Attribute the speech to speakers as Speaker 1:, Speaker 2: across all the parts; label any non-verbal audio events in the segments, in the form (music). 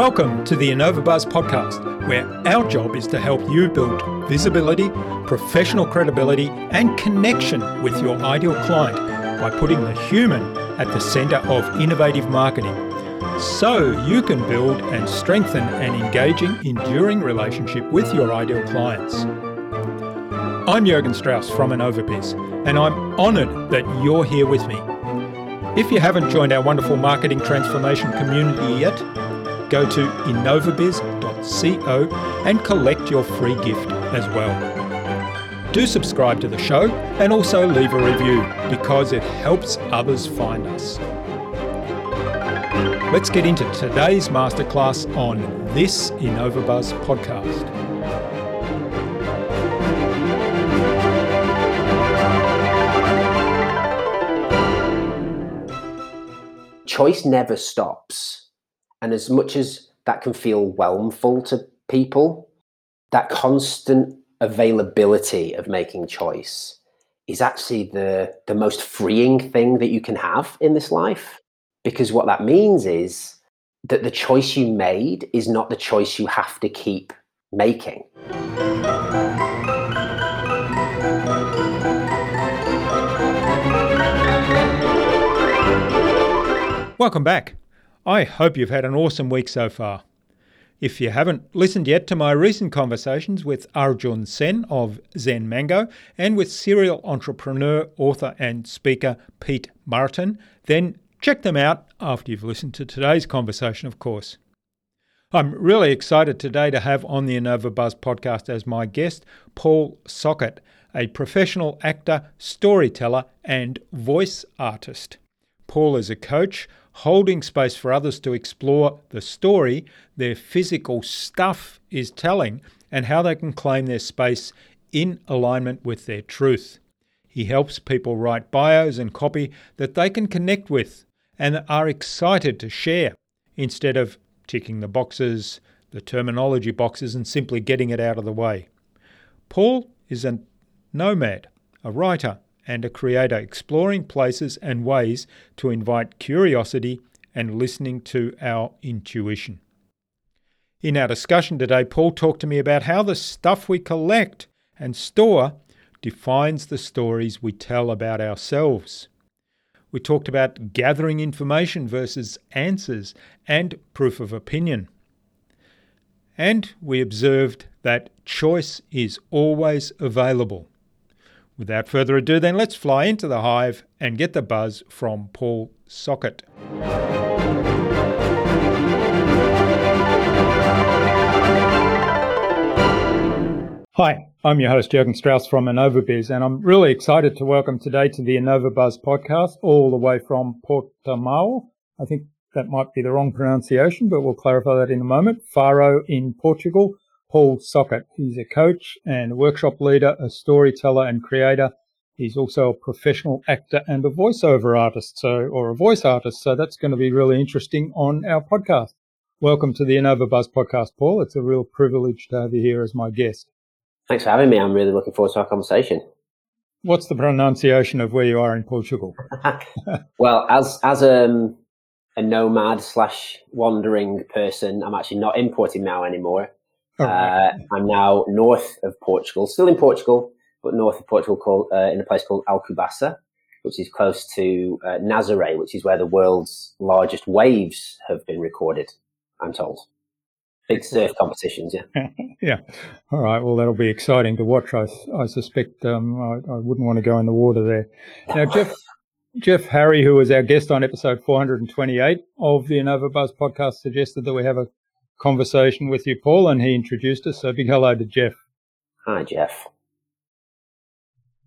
Speaker 1: Welcome to the InnovaBuzz podcast, where our job is to help you build visibility, professional credibility, and connection with your ideal client by putting the human at the center of innovative marketing so you can build and strengthen an engaging, enduring relationship with your ideal clients. I'm Jurgen Strauss from InnovaBiz, and I'm honored that you're here with me. If you haven't joined our wonderful marketing transformation community yet, go to innovabiz.co and collect your free gift as well. Do subscribe to the show and also leave a review because it helps others find us. Let's get into today's masterclass on this InnovaBuzz podcast.
Speaker 2: Choice never stops and as much as that can feel whelmful to people, that constant availability of making choice is actually the, the most freeing thing that you can have in this life. Because what that means is that the choice you made is not the choice you have to keep making.
Speaker 1: Welcome back. I hope you've had an awesome week so far. If you haven't listened yet to my recent conversations with Arjun Sen of Zen Mango and with serial entrepreneur, author, and speaker Pete Martin, then check them out after you've listened to today's conversation, of course. I'm really excited today to have on the Innova Buzz podcast as my guest Paul Socket, a professional actor, storyteller, and voice artist. Paul is a coach, holding space for others to explore the story their physical stuff is telling and how they can claim their space in alignment with their truth. He helps people write bios and copy that they can connect with and are excited to share instead of ticking the boxes, the terminology boxes, and simply getting it out of the way. Paul is a nomad, a writer, and a creator, exploring places and ways to invite curiosity and listening to our intuition. In our discussion today, Paul talked to me about how the stuff we collect and store defines the stories we tell about ourselves. We talked about gathering information versus answers and proof of opinion. And we observed that choice is always available. Without further ado, then let's fly into the hive and get the buzz from Paul Socket. Hi, I'm your host, Jurgen Strauss from InnovaBiz, and I'm really excited to welcome today to the InnovaBuzz podcast, all the way from Portimao. I think that might be the wrong pronunciation, but we'll clarify that in a moment. Faro in Portugal, Paul Socket. He's a coach and workshop leader, a storyteller and creator. He's also a professional actor and a voiceover artist, so or a voice artist. So that's going to be really interesting on our podcast. Welcome to the Innova Buzz podcast, Paul. It's a real privilege to have you here as my guest.
Speaker 2: Thanks for having me. I'm really looking forward to our conversation.
Speaker 1: What's the pronunciation of where you are in Portugal? (laughs) (laughs)
Speaker 2: well, as as um, a nomad slash wandering person, I'm actually not in Portimao anymore. Uh, I'm now north of Portugal, still in Portugal, but north of Portugal, called, uh, in a place called Alcobaça, which is close to uh, Nazaré, which is where the world's largest waves have been recorded. I'm told. Big surf competitions, yeah. (laughs)
Speaker 1: yeah. All right. Well, that'll be exciting to watch. I, I suspect um, I, I, wouldn't want to go in the water there. Now, Jeff Jeff Harry, who was our guest on episode 428 of the Innova Buzz podcast, suggested that we have a conversation with you, Paul, and he introduced us. So big hello to Jeff.
Speaker 2: Hi, Jeff.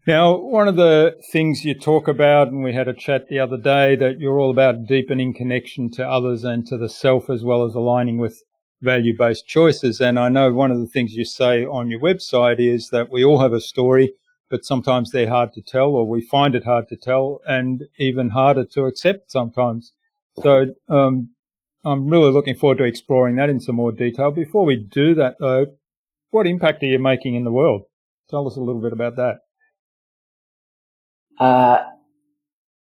Speaker 1: Now, one of the things you talk about, and we had a chat the other day, that you're all about deepening connection to others and to the self, as well as aligning with value based choices. And I know one of the things you say on your website is that we all have a story, but sometimes they're hard to tell, or we find it hard to tell, and even harder to accept sometimes. So, um, I'm really looking forward to exploring that in some more detail. Before we do that, though, what impact are you making in the world? Tell us a little bit about that.
Speaker 2: Uh,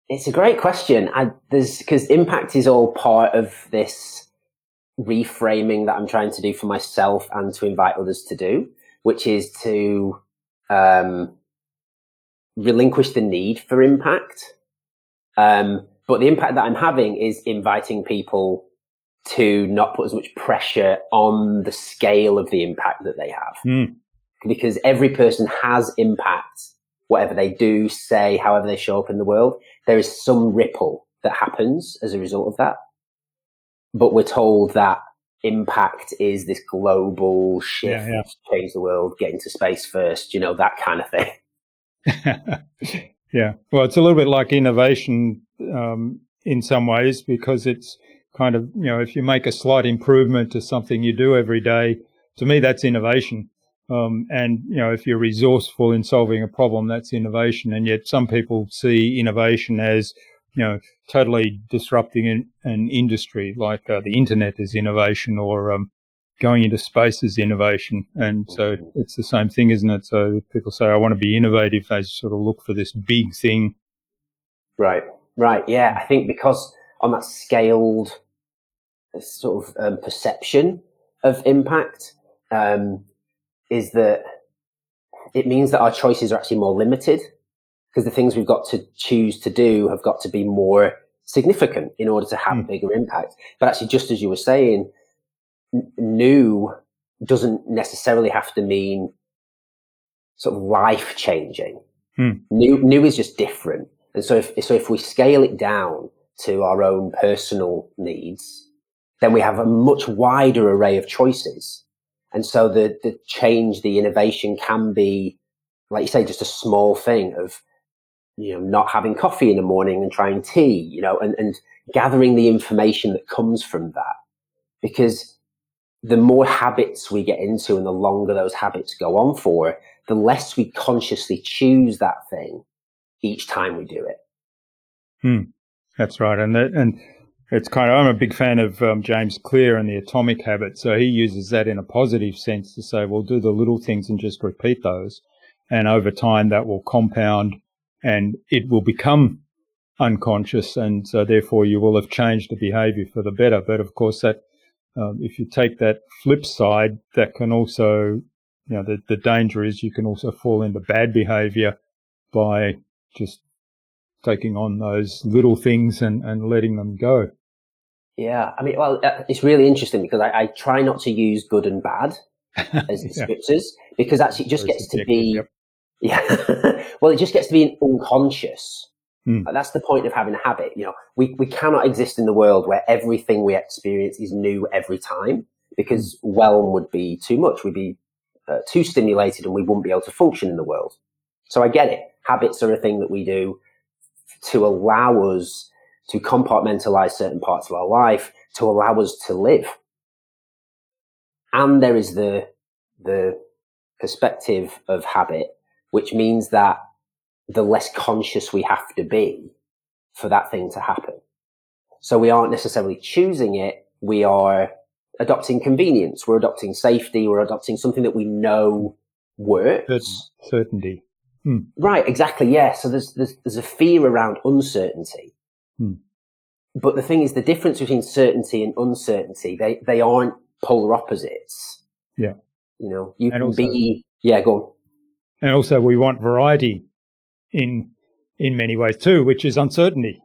Speaker 2: it's a great question. I, there's because impact is all part of this reframing that I'm trying to do for myself and to invite others to do, which is to um, relinquish the need for impact. Um, but the impact that I'm having is inviting people to not put as much pressure on the scale of the impact that they have. Mm. Because every person has impact, whatever they do, say, however they show up in the world. There is some ripple that happens as a result of that. But we're told that impact is this global shift, yeah, yeah. change the world, get into space first, you know, that kind of
Speaker 1: thing. (laughs) yeah. Well, it's a little bit like innovation um, in some ways because it's kind of, you know, if you make a slight improvement to something you do every day, to me, that's innovation. Um, and, you know, if you're resourceful in solving a problem, that's innovation. And yet some people see innovation as, you know, totally disrupting an, an industry like uh, the internet is innovation or um, going into space is innovation. And so it's the same thing, isn't it? So people say, I want to be innovative. They sort of look for this big thing.
Speaker 2: Right, right. Yeah. I think because on that scaled sort of um, perception of impact um, is that it means that our choices are actually more limited because the things we've got to choose to do have got to be more significant in order to have mm. bigger impact. But actually, just as you were saying, n- new doesn't necessarily have to mean sort of life changing. Mm. New, new is just different. And so if, so if we scale it down to our own personal needs, then we have a much wider array of choices. And so the, the change, the innovation can be, like you say, just a small thing of, you know, not having coffee in the morning and trying tea, you know, and, and gathering the information that comes from that. Because the more habits we get into and the longer those habits go on for, the less we consciously choose that thing each time we do it.
Speaker 1: Hmm. That's right. And that, and it's kind of, I'm a big fan of um, James Clear and the atomic habit. So he uses that in a positive sense to say, well, do the little things and just repeat those. And over time that will compound and it will become unconscious. And so therefore you will have changed the behavior for the better. But of course that, um, if you take that flip side, that can also, you know, the, the danger is you can also fall into bad behavior by just taking on those little things and, and letting them go.
Speaker 2: Yeah, I mean, well, uh, it's really interesting because I, I, try not to use good and bad (laughs) as descriptors yeah. because actually it just gets to be, yep. (laughs) yeah, well, it just gets to be unconscious. Mm. That's the point of having a habit. You know, we, we cannot exist in the world where everything we experience is new every time because mm. whelm would be too much. We'd be uh, too stimulated and we wouldn't be able to function in the world. So I get it. Habits are a thing that we do to allow us to compartmentalize certain parts of our life to allow us to live. And there is the, the perspective of habit, which means that the less conscious we have to be for that thing to happen. So we aren't necessarily choosing it. We are adopting convenience. We're adopting safety. We're adopting something that we know works.
Speaker 1: Certainty.
Speaker 2: Hmm. Right, exactly. Yeah. So there's, there's, there's a fear around uncertainty. Hmm. But the thing is, the difference between certainty and uncertainty, they, they aren't polar opposites.
Speaker 1: Yeah.
Speaker 2: You know, you and can also, be, yeah, go on.
Speaker 1: And also we want variety in, in many ways too, which is uncertainty.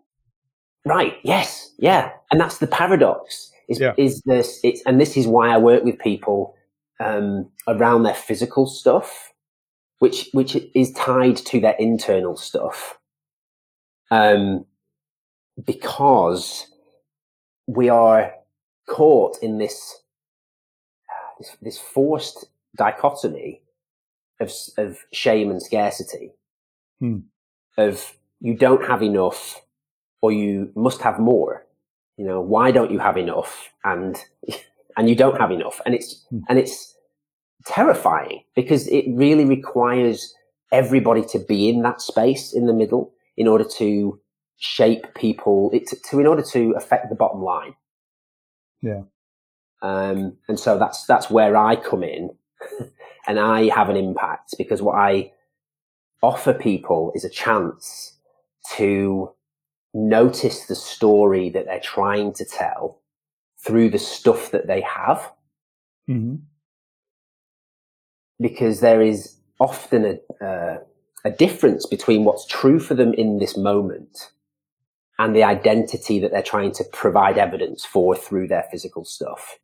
Speaker 2: Right. Yes. Yeah. And that's the paradox is, yeah. is this, it's, and this is why I work with people, um, around their physical stuff which which is tied to their internal stuff, um, because we are caught in this this, this forced dichotomy of of shame and scarcity, hmm. of you don't have enough or you must have more. You know, why don't you have enough? And (laughs) and you don't have enough, and it's hmm. and it's terrifying because it really requires everybody to be in that space in the middle in order to shape people it, to, to in order to affect the bottom line
Speaker 1: yeah
Speaker 2: um, and so that's that's where i come in (laughs) and i have an impact because what i offer people is a chance to notice the story that they're trying to tell through the stuff that they have.
Speaker 1: Mm-hmm.
Speaker 2: Because there is often a, uh, a difference between what's true for them in this moment and the identity that they're trying to provide evidence for through their physical stuff.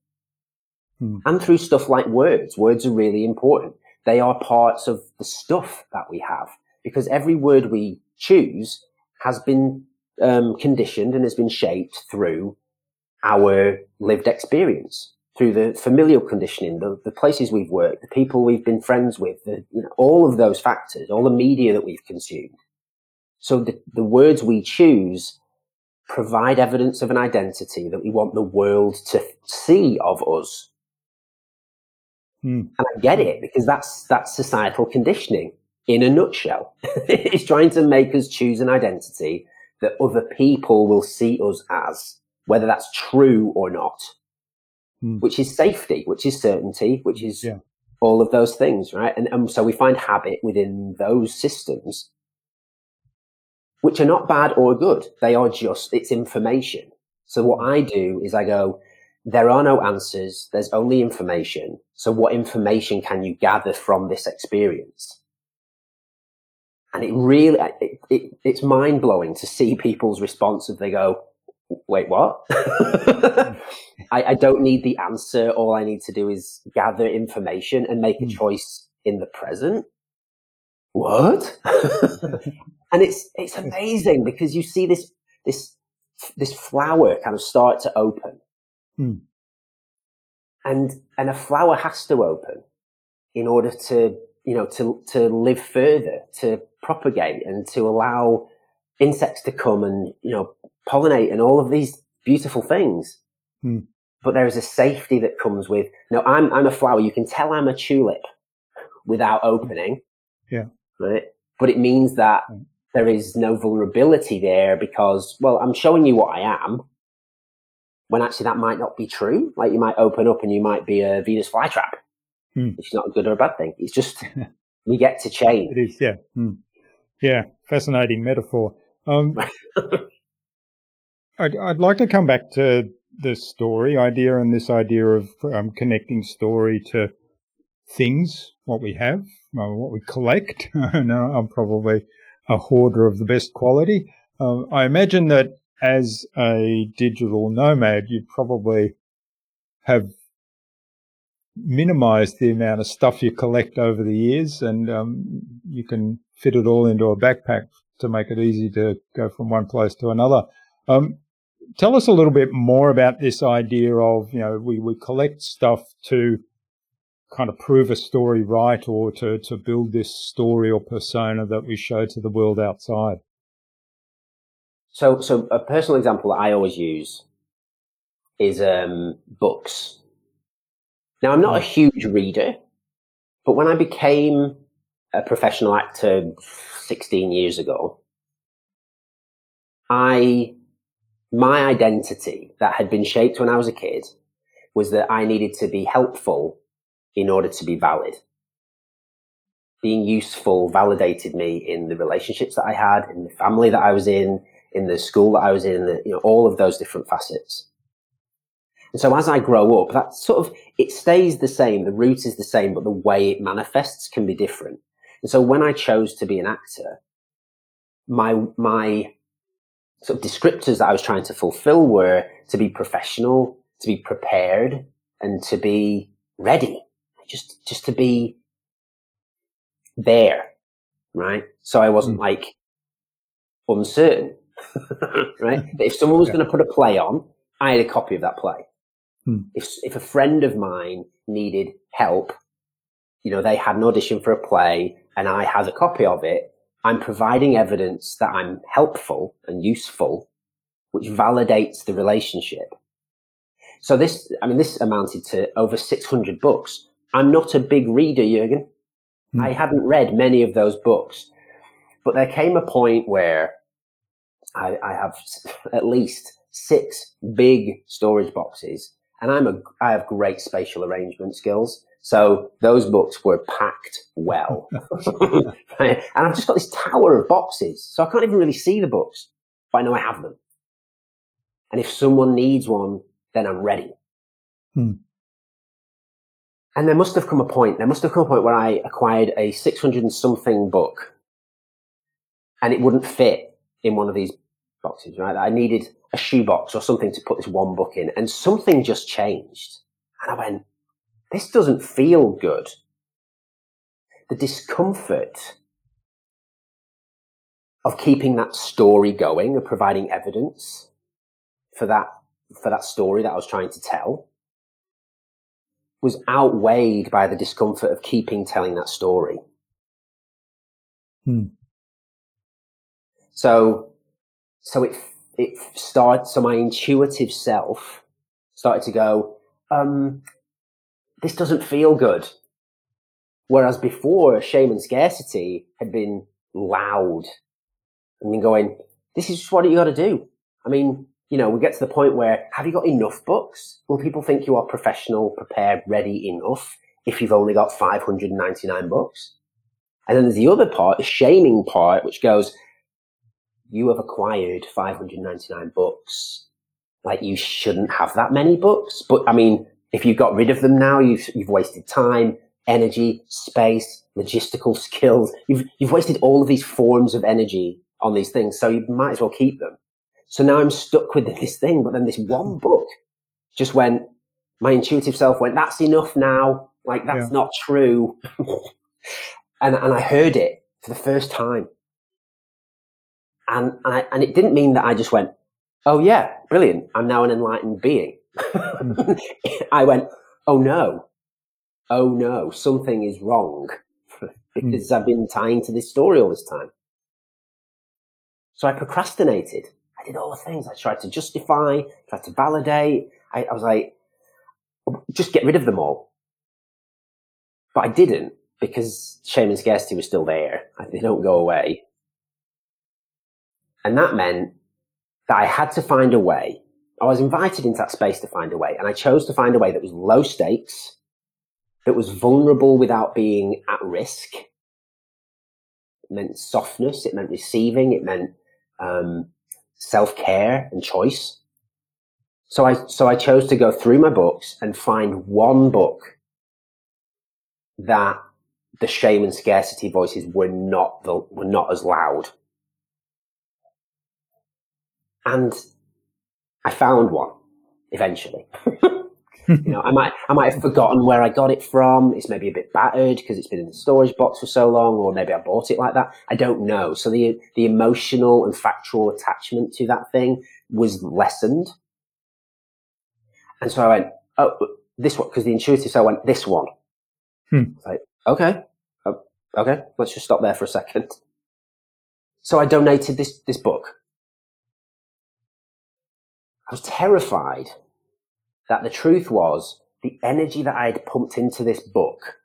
Speaker 1: Hmm.
Speaker 2: And through stuff like words. Words are really important. They are parts of the stuff that we have because every word we choose has been um, conditioned and has been shaped through our lived experience, through the familial conditioning, the, the places we've worked, the people we've been friends with, the, you know, all of those factors, all the media that we've consumed. So the, the words we choose provide evidence of an identity that we want the world to see of us.
Speaker 1: Hmm.
Speaker 2: And I get it because that's, that's societal conditioning in a nutshell. (laughs) it's trying to make us choose an identity that other people will see us as, whether that's true or not,
Speaker 1: Hmm.
Speaker 2: which is safety, which is certainty, which is
Speaker 1: Yeah.
Speaker 2: all of those things, right? And, and so we find habit within those systems, which are not bad or good. They are just, it's information. So what I do is I go, there are no answers. There's only information. So what information can you gather from this experience? And it really, it, it, it's mind blowing to see people's response if they go, wait, what? (laughs) I, I, don't need the answer. All I need to do is gather information and make a
Speaker 1: Hmm.
Speaker 2: choice in the present. What? (laughs) and it's, it's amazing because you see this, this, this flower kind of start to open.
Speaker 1: Hmm.
Speaker 2: And, and a flower has to open in order to, you know, to, to live further, to propagate and to allow insects to come and, you know, pollinate and all of these beautiful things.
Speaker 1: Hmm.
Speaker 2: But there is a safety that comes with, no, I'm, I'm a flower. You can tell I'm a tulip without opening.
Speaker 1: Yeah.
Speaker 2: Right. But it means that
Speaker 1: Hmm.
Speaker 2: there is no vulnerability there because, well, I'm showing you what I am when actually that might not be true. Like you might open up and you might be a Venus flytrap,
Speaker 1: Hmm.
Speaker 2: which is not a good or a bad thing. It's just, (laughs) we get to change.
Speaker 1: It is, yeah. Hmm. Yeah, fascinating metaphor. Um, (laughs) I'd, I'd like to come back to the story idea and this idea of um, connecting story to things, what we have, uh, what we collect. (laughs) no, I'm probably a hoarder of the best quality. Um, I imagine that as a digital nomad, you probably have minimized the amount of stuff you collect over the years and um, you can fit it all into a backpack to make it easy to go from one place to another. Um, tell us a little bit more about this idea of, you know, we, we collect stuff to kind of prove a story right or to, to build this story or persona that we show to the world outside.
Speaker 2: So, so a personal example that I always use is um, books. Now, I'm not a huge reader, but when I became a professional actor 16 years ago, I, my identity that had been shaped when I was a kid was that I needed to be helpful in order to be valid. Being useful validated me in the relationships that I had, in the family that I was in, in the school that I was in, you know, all of those different facets. And so as I grow up, that sort of, it stays the same. The root is the same, but the way it manifests can be different. And so when I chose to be an actor, my, my sort of descriptors that I was trying to fulfill were to be professional, to be prepared and to be ready. Just, just to be there. Right. So I wasn't
Speaker 1: Mm.
Speaker 2: like uncertain. (laughs) right. But (laughs) if someone was
Speaker 1: Yeah.
Speaker 2: going to put a play on, I had a copy of that play.
Speaker 1: Hmm.
Speaker 2: If, if a friend of mine needed help, you know, they had an audition for a play and I had a copy of it, I'm providing evidence that I'm helpful and useful, which validates the relationship. So this, I mean, this amounted to over 600 books. I'm not a big reader, Jürgen.
Speaker 1: Hmm.
Speaker 2: I hadn't read many of those books, but there came a point where I, I have (laughs) at least six big storage boxes and I'm a, I have great spatial arrangement skills. So those books were packed well. right? (laughs) And I've just got this tower of boxes. So I can't even really see the books, but I know I have them. And if someone needs one, then I'm ready.
Speaker 1: Hmm.
Speaker 2: And there must have come a point, there must have come a point where I acquired a 600 and something book and it wouldn't fit in one of these boxes, right? I needed a shoebox or something to put this one book in and something just changed. And I went, this doesn't feel good. The discomfort of keeping that story going and providing evidence for that, for that story that I was trying to tell was outweighed by the discomfort of keeping telling that story.
Speaker 1: Hmm.
Speaker 2: So, so it, it started, so my intuitive self started to go, um, this doesn't feel good. Whereas before, shame and scarcity had been loud and been going, this is just what you got to do. I mean, you know, we get to the point where have you got enough books? Will people think you are professional, prepared, ready enough if you've only got 599 books? And then there's the other part, the shaming part, which goes, you have acquired 599 books. Like you shouldn't have that many books. But I mean, if you got rid of them now, you've, you've wasted time, energy, space, logistical (laughs) skills. You've, you've wasted all of these forms of energy on these things. So you might as well keep them. So now I'm stuck with this thing. But then this one book just went, my intuitive self went, that's enough now. Like that's yeah. not true. (laughs) and, and I heard it for the first time. And, and, I, and it didn't mean that I just went, oh yeah, brilliant. I'm now an enlightened being. (laughs) I went, oh no, oh no, something is wrong (laughs) because mm. I've been tying to this story all this time. So I procrastinated. I did all the things. I tried to justify, tried to validate. I, I was like, just get rid of them all. But I didn't because shame and scarcity was still there. They don't go away. And that meant that I had to find a way. I was invited into that space to find a way, and I chose to find a way that was low stakes, that was vulnerable without being at risk. It meant softness, it meant receiving, it meant um, self care and choice. So I so I chose to go through my books and find one book that the shame and scarcity voices were not the, were not as loud and I found one eventually. (laughs) you know, I might, I might have forgotten where I got it from. It's maybe a bit battered because it's been in the storage box for so long, or maybe I bought it like that. I don't know. So the, the emotional and factual attachment to that thing was lessened. And so I went, oh, this one, because the intuitive, so I went, this one.
Speaker 1: Hmm.
Speaker 2: Like, okay, oh, okay, let's just stop there for a second. So I donated this, this book I was terrified that the truth was the energy that I had pumped into this book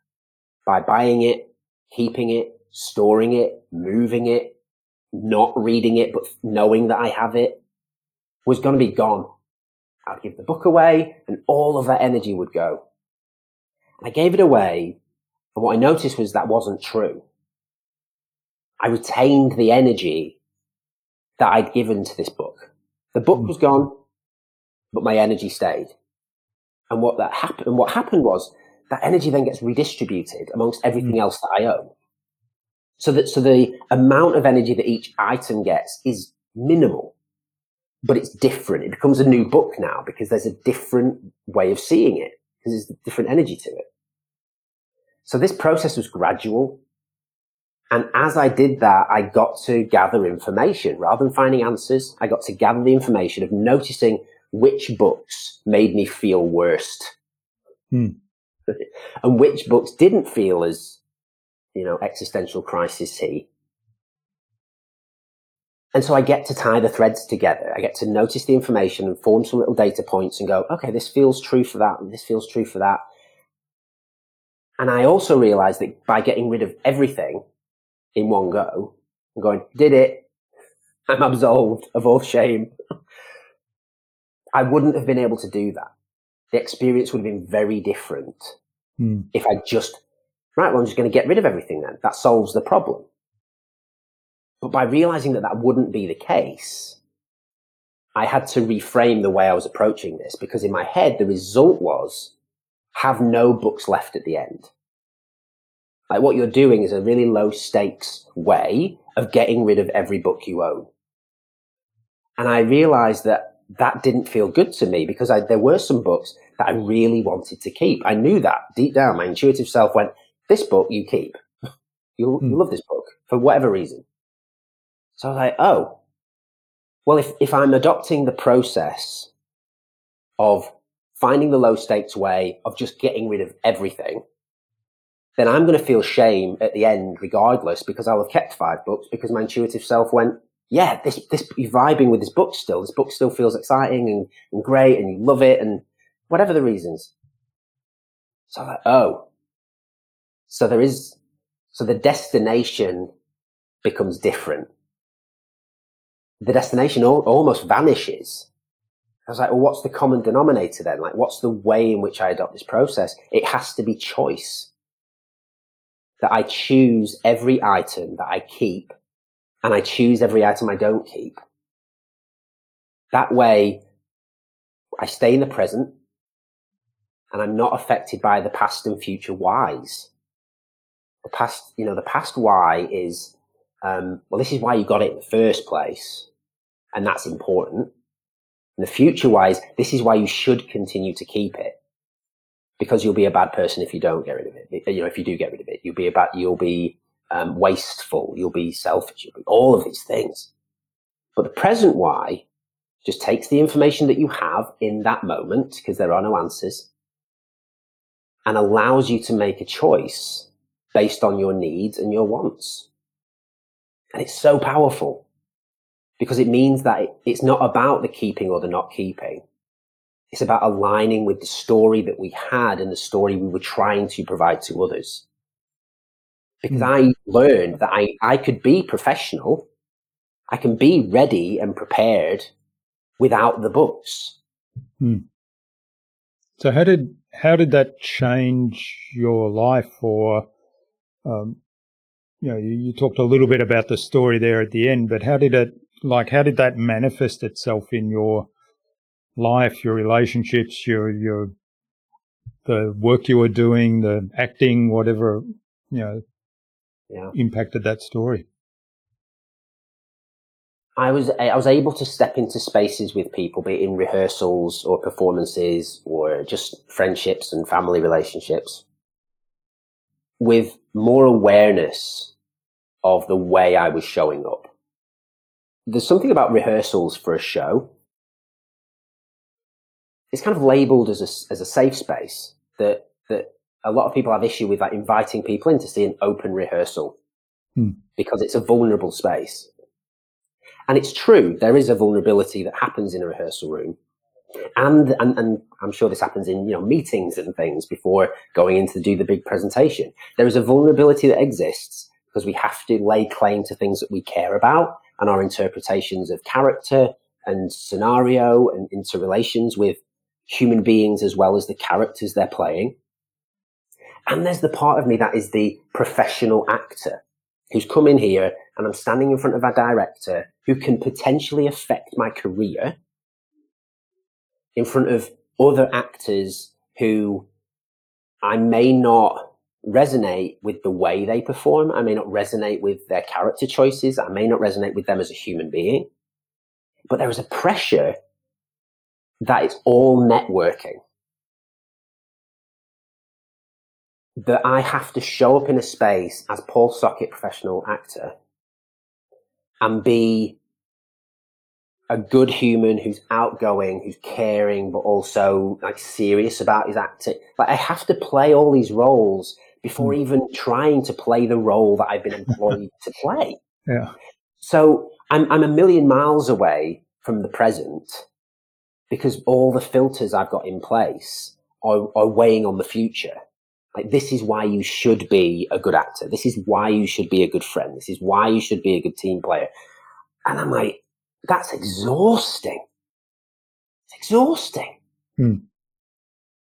Speaker 2: by buying it, keeping it, storing it, moving it, not reading it, but knowing that I have it was going to be gone. I'd give the book away and all of that energy would go. I gave it away. And what I noticed was that wasn't true. I retained the energy that I'd given to this book. The book hmm. was gone but my energy stayed. And what that happened, and what happened was that energy then gets redistributed amongst everything mm. else that I own. So that, so the amount of energy that each item gets is minimal, but it's different. It becomes a new book now because there's a different way of seeing it because there's a different energy to it. So this process was gradual. And as I did that, I got to gather information rather than finding answers. I got to gather the information of noticing which books made me feel worst
Speaker 1: hmm. (laughs)
Speaker 2: and which books didn't feel as, you know, existential crisis-y. And so I get to tie the threads together. I get to notice the information and form some little data points and go, okay, this feels true for that. And this feels true for that. And I also realize that by getting rid of everything in one go, I'm going, did it. (laughs) I'm absolved of all shame. (laughs) I wouldn't have been able to do that. The experience would have been very different
Speaker 1: mm.
Speaker 2: if I just, right, well, I'm just going to get rid of everything then. That solves the problem. But by realizing that that wouldn't be the case, I had to reframe the way I was approaching this because in my head, the result was have no books left at the end. Like what you're doing is a really low stakes way of getting rid of every book you own. And I realized that that didn't feel good to me because I, there were some books that I really wanted to keep. I knew that deep down. My intuitive self went, this book you keep. (laughs) You'll, mm. you love this book for whatever reason. So I was like, oh, well, if, if I'm adopting the process of finding the low stakes way of just getting rid of everything, then I'm going to feel shame at the end regardless because I'll have kept five books because my intuitive self went, yeah, this, this, you're vibing with this book still. This book still feels exciting and, and great and you love it and whatever the reasons. So I'm like, oh, so there is, so the destination becomes different. The destination al- almost vanishes. I was like, well, what's the common denominator then? Like, what's the way in which I adopt this process? It has to be choice that I choose every item that I keep and I choose every item I don't keep. That way, I stay in the present and I'm not affected by the past and future whys. The past, you know, the past why is, um, well, this is why you got it in the first place. And that's important. And the future wise, this is why you should continue to keep it because you'll be a bad person if you don't get rid of it. You know, if you do get rid of it, you'll be about, you'll be um, wasteful, you'll be selfish, you'll be all of these things. But the present why just takes the information that you have in that moment, because there are no answers, and allows you to make a choice based on your needs and your wants. And it's so powerful because it means that it's not about the keeping or the not keeping. It's about aligning with the story that we had and the story we were trying to provide to others. Because mm. I learned that I, I could be professional. I can be ready and prepared without the books.
Speaker 1: Mm. So how did, how did that change your life or, um, you know, you, you talked a little bit about the story there at the end, but how did it, like, how did that manifest itself in your life, your relationships, your your the work you were doing, the acting, whatever you know, yeah. impacted that story.
Speaker 2: I was I was able to step into spaces with people, be it in rehearsals or performances or just friendships and family relationships, with more awareness of the way I was showing up. There's something about rehearsals for a show it's kind of labeled as a, as a safe space that, that a lot of people have issue with like inviting people in to see an open rehearsal hmm. because it's a vulnerable space. And it's true, there is a vulnerability that happens in a rehearsal room. And, and, and I'm sure this happens in, you know, meetings and things before going in to do the big presentation. There is a vulnerability that exists because we have to lay claim to things that we care about and our interpretations of character and scenario and interrelations with human beings as well as the characters they're playing. And there's the part of me that is the professional actor who's come in here and I'm standing in front of a director who can potentially affect my career in front of other actors who I may not resonate with the way they perform. I may not resonate with their character choices. I may not resonate with them as a human being. But there is a pressure that it's all networking. That I have to show up in a space as Paul Socket, professional actor, and be a good human who's outgoing, who's caring, but also like serious about his acting. Like I have to play all these roles before mm. even trying to play the role that I've been (laughs) employed to play.
Speaker 1: Yeah.
Speaker 2: So I'm, I'm a million miles away from the present because all the filters I've got in place are, are weighing on the future. Like, this is why you should be a good actor. This is why you should be a good friend. This is why you should be a good team player. And I'm like, that's exhausting. It's exhausting. Hmm.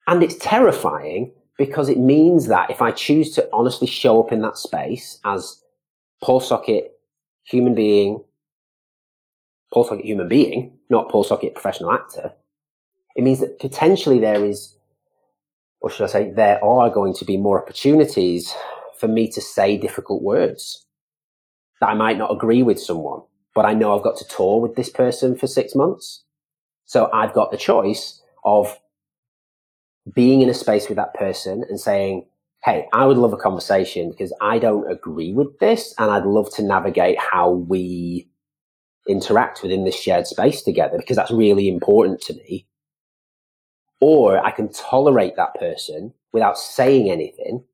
Speaker 2: And it's terrifying because it means that if I choose to honestly show up in that space as Paul Socket, human being, Paul Socket human being, not Paul Socket professional actor, it means that potentially there is, or should I say, there are going to be more opportunities for me to say difficult words that I might not agree with someone, but I know I've got to tour with this person for six months. So I've got the choice of being in a space with that person and saying, Hey, I would love a conversation because I don't agree with this and I'd love to navigate how we interact within this shared space together because that's really important to me. Or I can tolerate that person without saying anything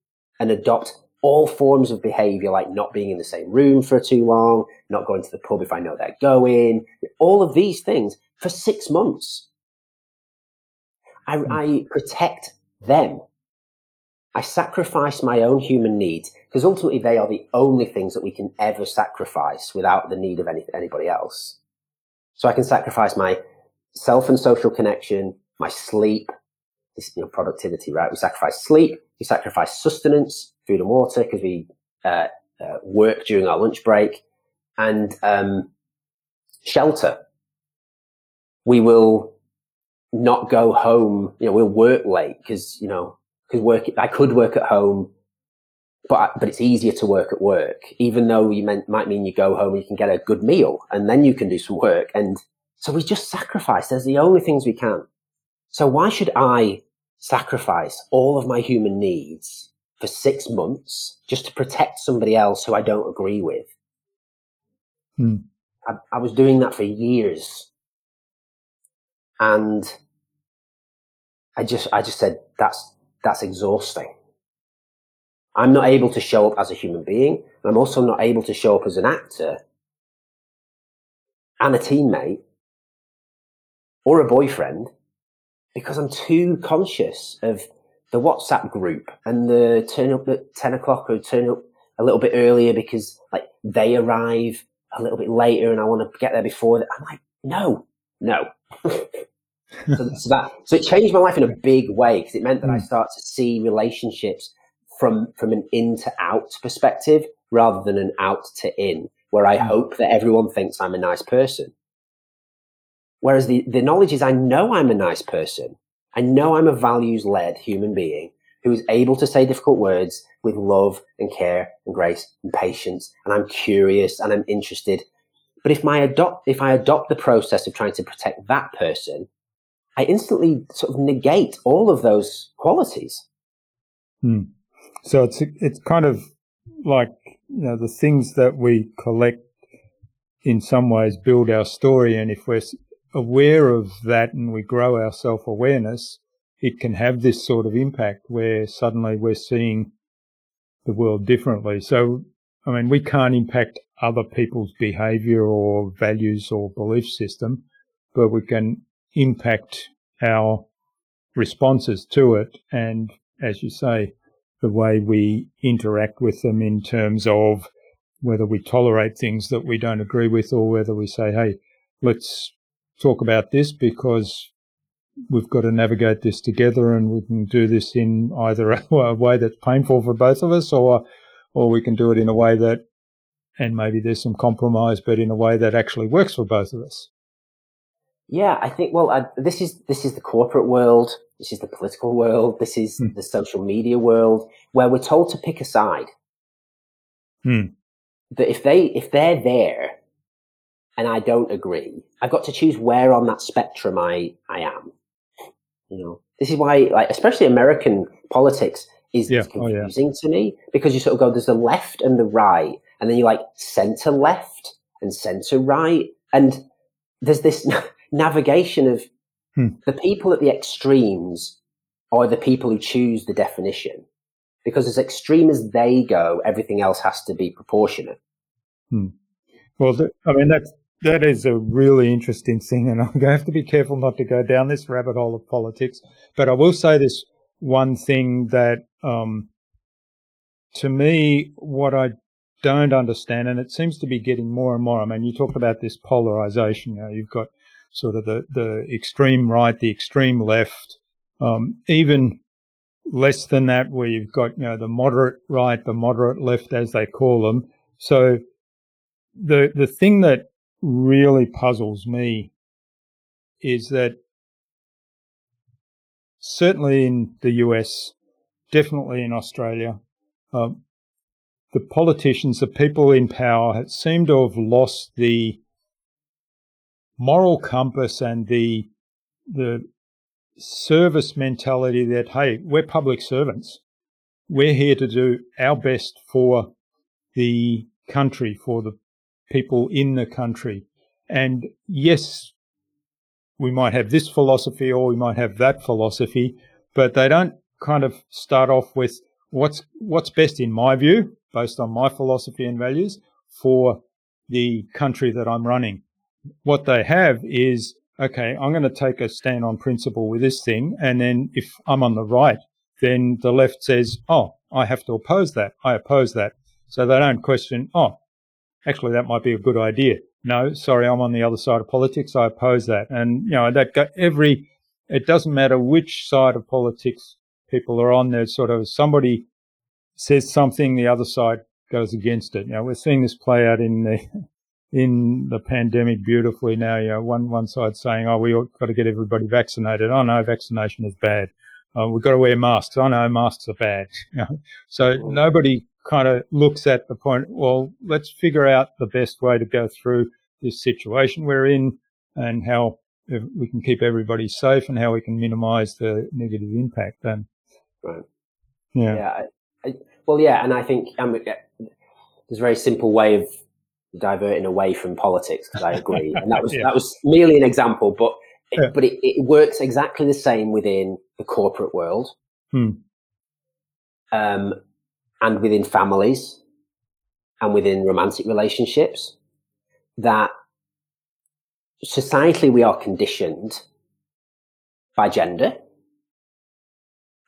Speaker 2: and adopt all forms of behavior like not being in the same room for too long, not going to the pub if I know they're going, all of these things for six months. I, hmm. I protect them. I sacrifice my own human needs because ultimately they are the only things that we can ever sacrifice without the need of any, anybody else. So I can sacrifice my self and social connection, my sleep, this, you know, productivity, right? We sacrifice sleep, we sacrifice sustenance, food and water because we uh, uh, work during our lunch break, and um, shelter. We will not go home. You know, we'll work late because you know because work. I could work at home, but but it's easier to work at work. Even though you meant, might mean you go home, and you can get a good meal, and then you can do some work. And so we just sacrifice. There's the only things we can. So why should I sacrifice all of my human needs for six months just to protect somebody else who I don't agree with. Hmm. I, I was doing that for years. And I just, I just said, that's, that's exhausting. I'm not able to show up as a human being. And I'm also not able to show up as an actor and a teammate or a boyfriend because I'm too conscious of the WhatsApp group and the turn up at 10 o'clock or turn up a little bit earlier because like they arrive a little bit later and I want to get there before that. I'm like, no, no. (laughs) so, so, that, so it changed my life in a big way because it meant that I hmm. start to see relationships from, from an in to out perspective rather than an out to in, where I hmm. hope that everyone thinks I'm a nice person. Whereas the, the knowledge is I know I'm a nice person. I know I'm a values led human being who is able to say difficult words with love and care and grace and patience. And I'm curious and I'm interested. But if my adopt, if I adopt the process of trying to protect that person, I instantly sort of negate all of those qualities.
Speaker 1: Hmm. So it's, it's kind of like, you know, the things that we collect in some ways build our story. And if we're aware of that and we grow our self awareness, it can have this sort of impact where suddenly we're seeing the world differently. So, I mean, we can't impact other people's behavior or values or belief system, but we can impact our responses to it. And as you say, the way we interact with them in terms of whether we tolerate things that we don't agree with or whether we say, Hey, let's talk about this because we've got to navigate this together and we can do this in either (laughs) a, way that's painful for both of us or or we can do it in a way that and maybe there's some compromise but in a way that actually works for both of us
Speaker 2: yeah i think well I, this is this is the corporate world this is the political world this is hmm. the social media world where we're told to pick a side
Speaker 1: hmm.
Speaker 2: that if they if they're there and I don't agree, I've got to choose where on that spectrum I, I am. You know, this is why, like, especially American politics is yeah. confusing oh, yeah. to me because you sort of go, there's the left and the right, and then you like center left and center right. And there's this (laughs) navigation of hmm. the people at the extremes are the people who choose the definition. Because as extreme as they go, everything else has to be proportionate.
Speaker 1: Hmm. Well, I mean, that's, that is a really interesting thing, and (laughs) I'm going to have to be careful not to go down this rabbit hole of politics. But I will say this one thing that, um, to me, what I don't understand, and it seems to be getting more and more. I mean, you talked about this polarization. You know, you've got sort of the, the extreme right, the extreme left, um, even less than that, where you've got, you know, the moderate right, the moderate left, as they call them. So the, the thing that really puzzles me is that certainly in the US, definitely in Australia, um, the politicians, the people in power, seem to have lost the moral compass and the the service mentality that hey, we're public servants. We're here to do our best for the country, for the people in the country. And yes, we might have this philosophy or we might have that philosophy, but they don't kind of start off with what's what's best in my view, based on my philosophy and values, for the country that I'm running. What they have is okay, I'm going to take a stand on principle with this thing, and then if I'm on the right, then the left says, oh, I have to oppose that. I oppose that. So they don't question, oh, actually, that might be a good idea. No, sorry, I'm on the other side of politics. I oppose that. And, you know, that every, it doesn't matter which side of politics people are on, there's sort of somebody says something, the other side goes against it. Know, we're seeing this play out in the, (laughs) in the pandemic beautifully now. You know, one, one side saying, oh, we've got to get everybody vaccinated. Oh no, vaccination is bad. Oh, we've got to wear masks. Oh know masks are bad. You (laughs) know? So nobody kind of looks at the point, well, let's figure out the best way to go through this situation we're in and how we can keep everybody safe and how we can minimize the negative impact then.
Speaker 2: Right. Yeah. yeah I, I, well, yeah. And I think um, there's a very simple way of diverting away from politics because I agree. (laughs) And that was, yeah. that was merely an example, but, yeah. but it, it, works exactly the same within the corporate world. Hmm. Um, and within families and within romantic relationships that societally we are conditioned by gender.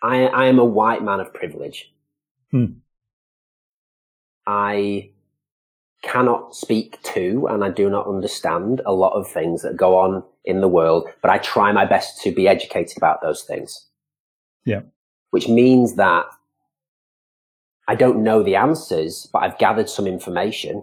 Speaker 2: I, I am a white man of privilege. Hmm. I cannot speak to and I do not understand a lot of things that go on in the world, but I try my best to be educated about those things.
Speaker 1: Yeah.
Speaker 2: Which means that I don't know the answers, but I've gathered some information.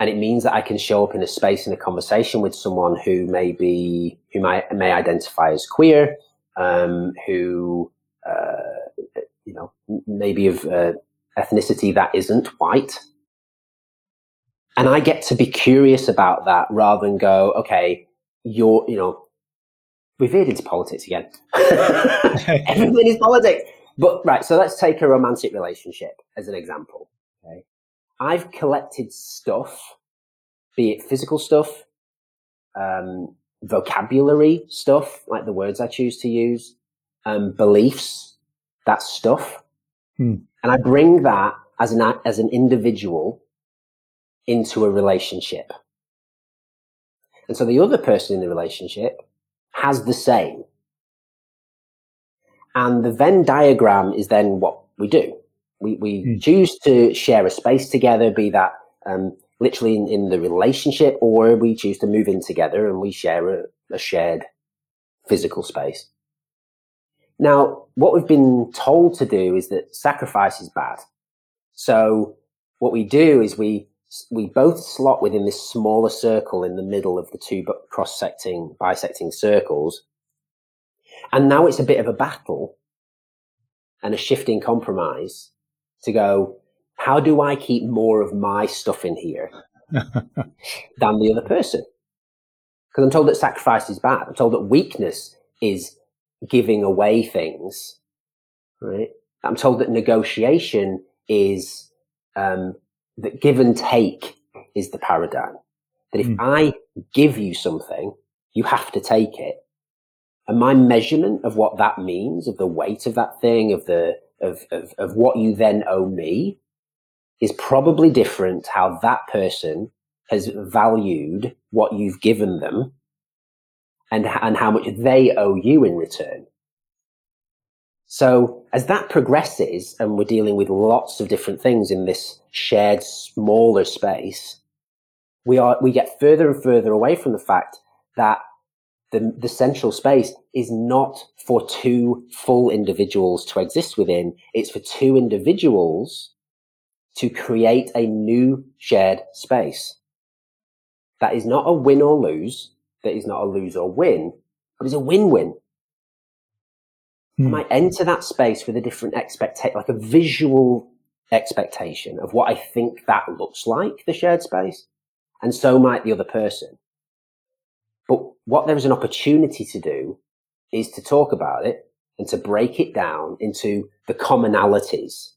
Speaker 2: And it means that I can show up in a space in a conversation with someone who may be, who might, may identify as queer, um, who, uh, you know, maybe of uh, ethnicity that isn't white. And I get to be curious about that rather than go, okay, you're, you know, we veered into politics again. (laughs) Everything is politics. But right, so let's take a romantic relationship as an example. Okay. I've collected stuff, be it physical stuff, um, vocabulary stuff, like the words I choose to use, um, beliefs, that stuff. Hmm. And I bring that as an, as an individual into a relationship. And so the other person in the relationship has the same. And the Venn diagram is then what we do. We, we mm. choose to share a space together, be that um, literally in, in, the relationship, or we choose to move in together and we share a, a shared physical space. Now, what we've been told to do is that sacrifice is bad. So what we do is we we both slot within this smaller circle in the middle of the two cross-secting bisecting circles and now it's a bit of a battle and a shifting compromise to go, how do I keep more of my stuff in here (laughs) than the other person? Because I'm told that sacrifice is bad. I'm told that weakness is giving away things, right? I'm told that negotiation is um, that give and take is the paradigm. That if mm. I give you something, you have to take it. And my measurement of what that means, of the weight of that thing, of the, of, of, of what you then owe me is probably different how that person has valued what you've given them and, and how much they owe you in return. So as that progresses and we're dealing with lots of different things in this shared smaller space, we are, we get further and further away from the fact that the, the central space is not for two full individuals to exist within. It's for two individuals to create a new shared space. that is not a win or lose, that is not a lose or win, but it's a win-win. Hmm. I might enter that space with a different expectation, like a visual expectation of what I think that looks like, the shared space. And so might the other person. But what there is an opportunity to do is to talk about it and to break it down into the commonalities.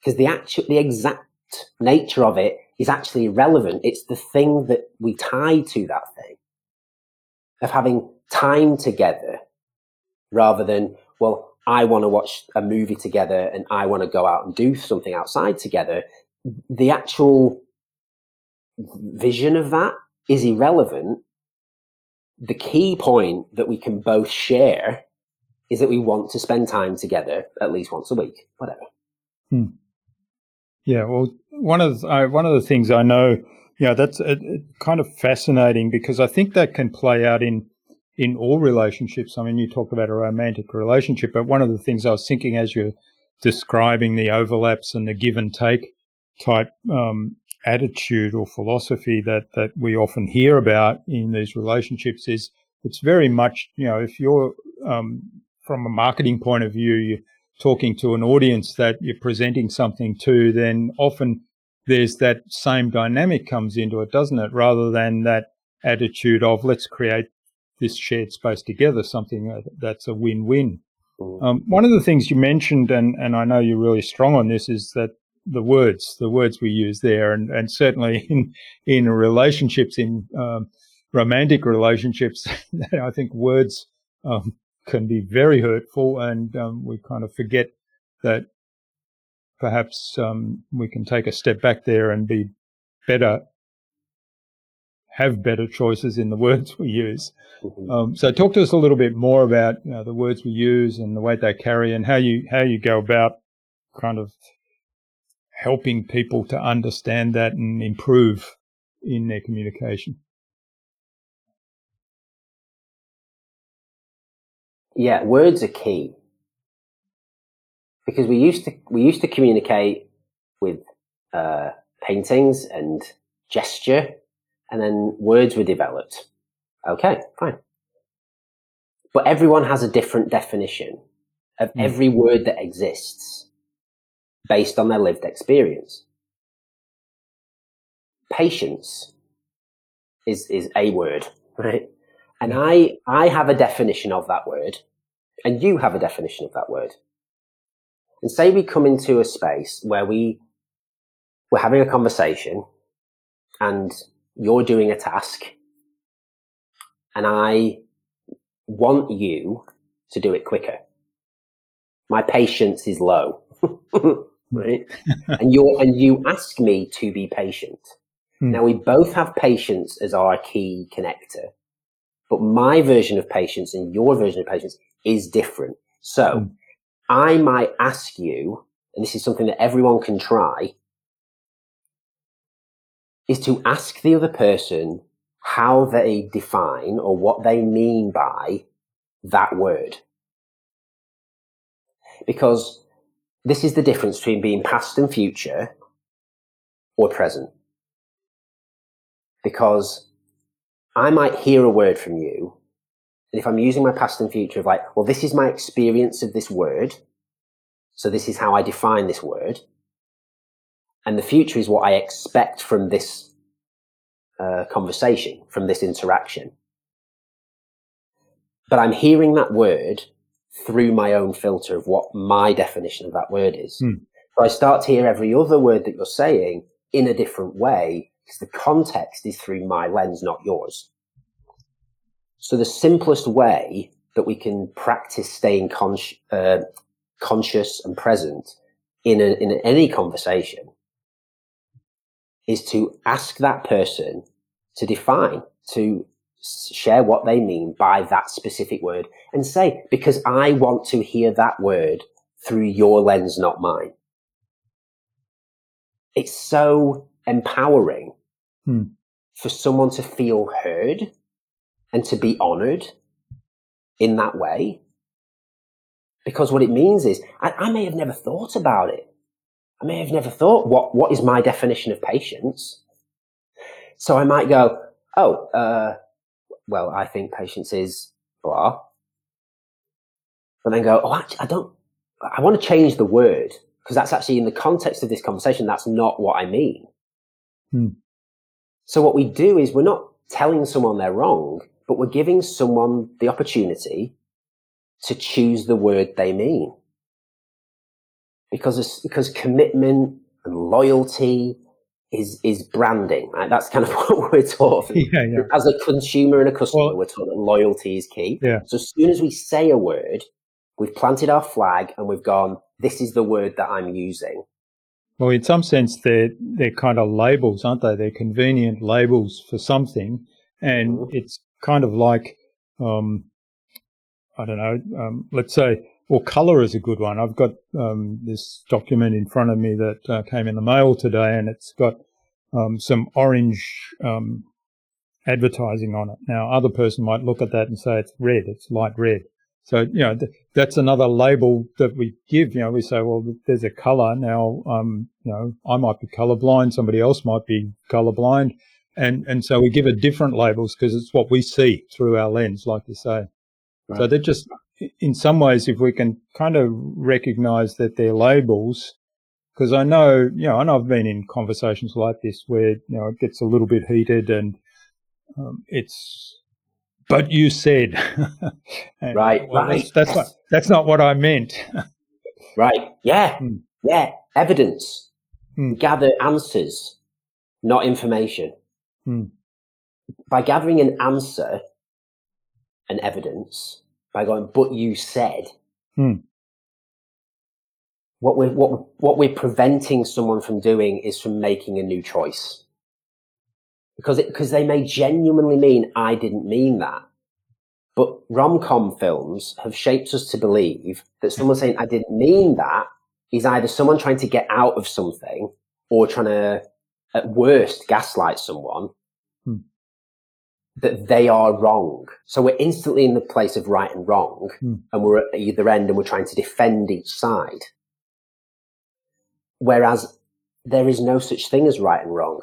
Speaker 2: Because the actual, the exact nature of it is actually irrelevant. It's the thing that we tie to that thing of having time together rather than, well, I want to watch a movie together and I want to go out and do something outside together. The actual vision of that is irrelevant. The key point that we can both share is that we want to spend time together at least once a week, whatever.
Speaker 1: Hmm. Yeah, well, one of the, uh, one of the things I know, you know, that's kind of fascinating because I think that can play out in in all relationships. I mean, you talk about a romantic relationship, but one of the things I was thinking as you're describing the overlaps and the give and take type um, attitude or philosophy that that we often hear about in these relationships is it's very much you know if you're um, from a marketing point of view you're talking to an audience that you're presenting something to then often there's that same dynamic comes into it doesn't it rather than that attitude of let's create this shared space together, something that's a win-win. Mm. Um, one of the things you mentioned, and, and I know you're really strong on this, is that the words, the words we use there, and, and certainly (laughs) in in relationships, in um, romantic relationships, (laughs) I think words um, can be very hurtful, and um, we kind of forget that perhaps um, we can take a step back there and be better have better choices in the (laughs) words we use. Mm-hmm. Um, so talk to us a little bit more about you know, the words we use and the weight they carry and how you how you go about kind of helping people to understand that and improve in their communication.
Speaker 2: Yeah, words are key because we used to we used to communicate with uh, paintings and gesture and then words were developed. Okay, fine. But everyone has a different definition of mm. every word that exists based on their lived experience. Patience is, is a word, (laughs) right? And I, I have a definition of that word and you have a definition of that word. And say we come into a space where we, we're having a conversation and you're doing a task and I want you to do it quicker. My patience is low, (laughs) right? (laughs) and you and you ask me to be patient. Hmm. Now we both have patience as our key connector, but my version of patience and your version of patience is different. So hmm. I might ask you, and this is something that everyone can try, is to ask the other person how they define or what they mean by that word. Because this is the difference between being past and future or present. Because I might hear a word from you, and if I'm using my past and future of like, well, this is my experience of this word, so this is how I define this word, and the future is what I expect from this uh, conversation, from this interaction. But I'm hearing that word through my own filter of what my definition of that word is. Hmm. So I start to hear every other word that you're saying in a different way because the context is through my lens, not yours. So the simplest way that we can practice staying con- uh, conscious and present in, a, in any conversation is to ask that person to define, to share what they mean by that specific word and say, because I want to hear that word through your lens, not mine. It's so empowering hmm. for someone to feel heard and to be honored in that way. Because what it means is, I, I may have never thought about it. I may have never thought, what, what is my definition of patience? So I might go, oh, uh, well, I think patience is blah. But then go, oh, actually, I don't, I want to change the word because that's actually in the context of this conversation. That's not what I mean.
Speaker 1: Hmm.
Speaker 2: So what we do is we're not telling someone they're wrong, but we're giving someone the opportunity to choose the word they mean. Because, because commitment and loyalty is, is branding, right? That's kind of (laughs) what we're taught.
Speaker 1: Yeah, yeah.
Speaker 2: As a consumer and a customer,
Speaker 1: Well-
Speaker 2: we're taught that loyalty is key.
Speaker 1: Yeah.
Speaker 2: So as soon as we say a word, we've planted our flag and we've gone, this is the word that I'm using.
Speaker 1: Well, in some sense, they're they're kind of labels, aren't they? They're convenient labels for something, and
Speaker 2: Mhm.
Speaker 1: it's kind of like, um, I don't know. Um, let's say, well, color is a good one. I've got um, this document in front of me that uh, came in the mail today, and it's got um, some orange um, advertising on it. Now, other person might look at that and say it's red. It's light red. So, you know, th- that's another label that we give. You know, we say, well, there's a color. Now, um, you know, I might be colorblind. Somebody else might be colorblind. And, and so we give it different labels because it's what we see through our lens, like you say. So they're just, in some ways, if we can kind of recognize that they're labels, because I know, you know, and I've been in conversations like this where, you know, it gets a little bit heated and um, it's, but you said, (laughs) And,
Speaker 2: Right,
Speaker 1: well,
Speaker 2: right.
Speaker 1: That's, that's not, that's not what I meant. (laughs)
Speaker 2: Right. Yeah.
Speaker 1: Hmm.
Speaker 2: Yeah. Evidence.
Speaker 1: Hmm.
Speaker 2: Gather answers, not information.
Speaker 1: Hmm.
Speaker 2: By gathering an answer and evidence, by going, but you said,
Speaker 1: Hmm.
Speaker 2: what we're, what, what we're preventing someone from doing is from making a new choice. Because it, because they may genuinely mean, I didn't mean that. But rom-com films have shaped us to believe that someone saying, I didn't mean that is either someone trying to get out of something or trying to, at worst, gaslight someone. That they are wrong. So we're instantly in the place of right and wrong
Speaker 1: Hmm.
Speaker 2: and we're at either end and we're trying to defend each side. Whereas there is no such thing as right and wrong.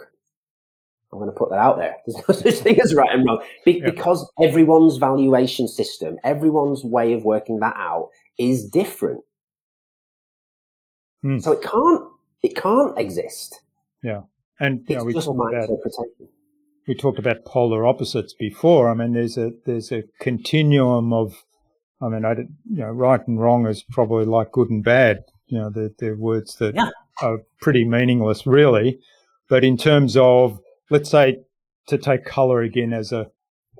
Speaker 2: I'm going to put that out there. There's no (laughs) such thing as right and wrong Be-
Speaker 1: Yeah.
Speaker 2: because everyone's valuation system, everyone's way of working that out is different.
Speaker 1: Hmm.
Speaker 2: So it can't, it can't exist. Yeah.
Speaker 1: And, you
Speaker 2: It's
Speaker 1: we
Speaker 2: just my interpretation.
Speaker 1: We talked about polar opposites before. I mean, there's a there's a continuum of, I mean, I don't, you know, right and wrong is probably like good and bad. You know, they're, they're words that
Speaker 2: Yeah.
Speaker 1: are pretty meaningless, really. But in terms of, let's say, to take color again as a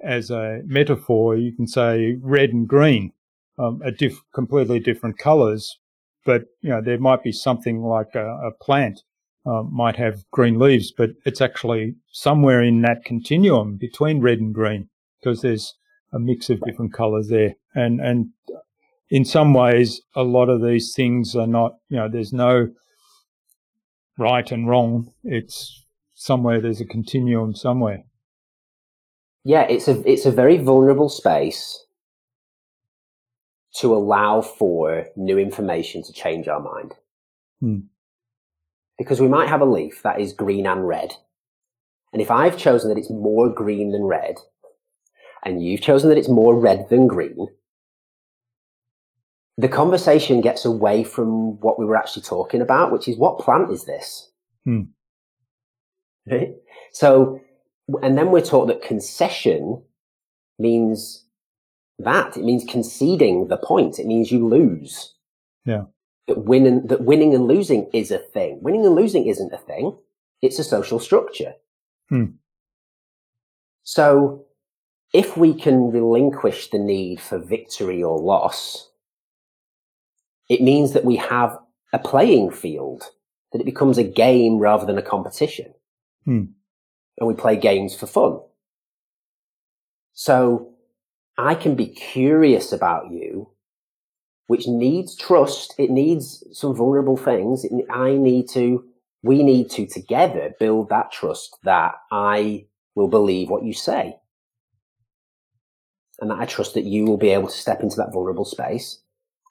Speaker 1: as a metaphor, you can say red and green um, are diff- completely different colors. But you know, there might be something like a, a plant um, might have green leaves, but it's actually somewhere in that continuum between red and green because there's a mix of different colors there. And, and in some ways, a lot of these things are not, you know, there's no right and wrong. It's somewhere there's a continuum somewhere.
Speaker 2: Yeah, it's a, it's a very vulnerable space to allow for new information to change our mind.
Speaker 1: Hmm.
Speaker 2: Because we might have a leaf that is green and red. And if I've chosen that it's more green than red, and you've chosen that it's more red than green, the conversation gets away from what we were actually talking about, which is what plant is this?
Speaker 1: Hmm.
Speaker 2: Right? So, and then we're taught that concession means that it means conceding the point. It means you lose.
Speaker 1: Yeah.
Speaker 2: That winning, that winning and losing is a thing. Winning and losing isn't a thing. It's a social structure.
Speaker 1: Hmm.
Speaker 2: So if we can relinquish the need for victory or loss, it means that we have a playing field, that it becomes a game rather than a competition.
Speaker 1: Hmm.
Speaker 2: And we play games for fun. So I can be curious about you, which needs trust. It needs some vulnerable things. I need to, we need to together build that trust that I will believe what you say. And that I trust that you will be able to step into that vulnerable space.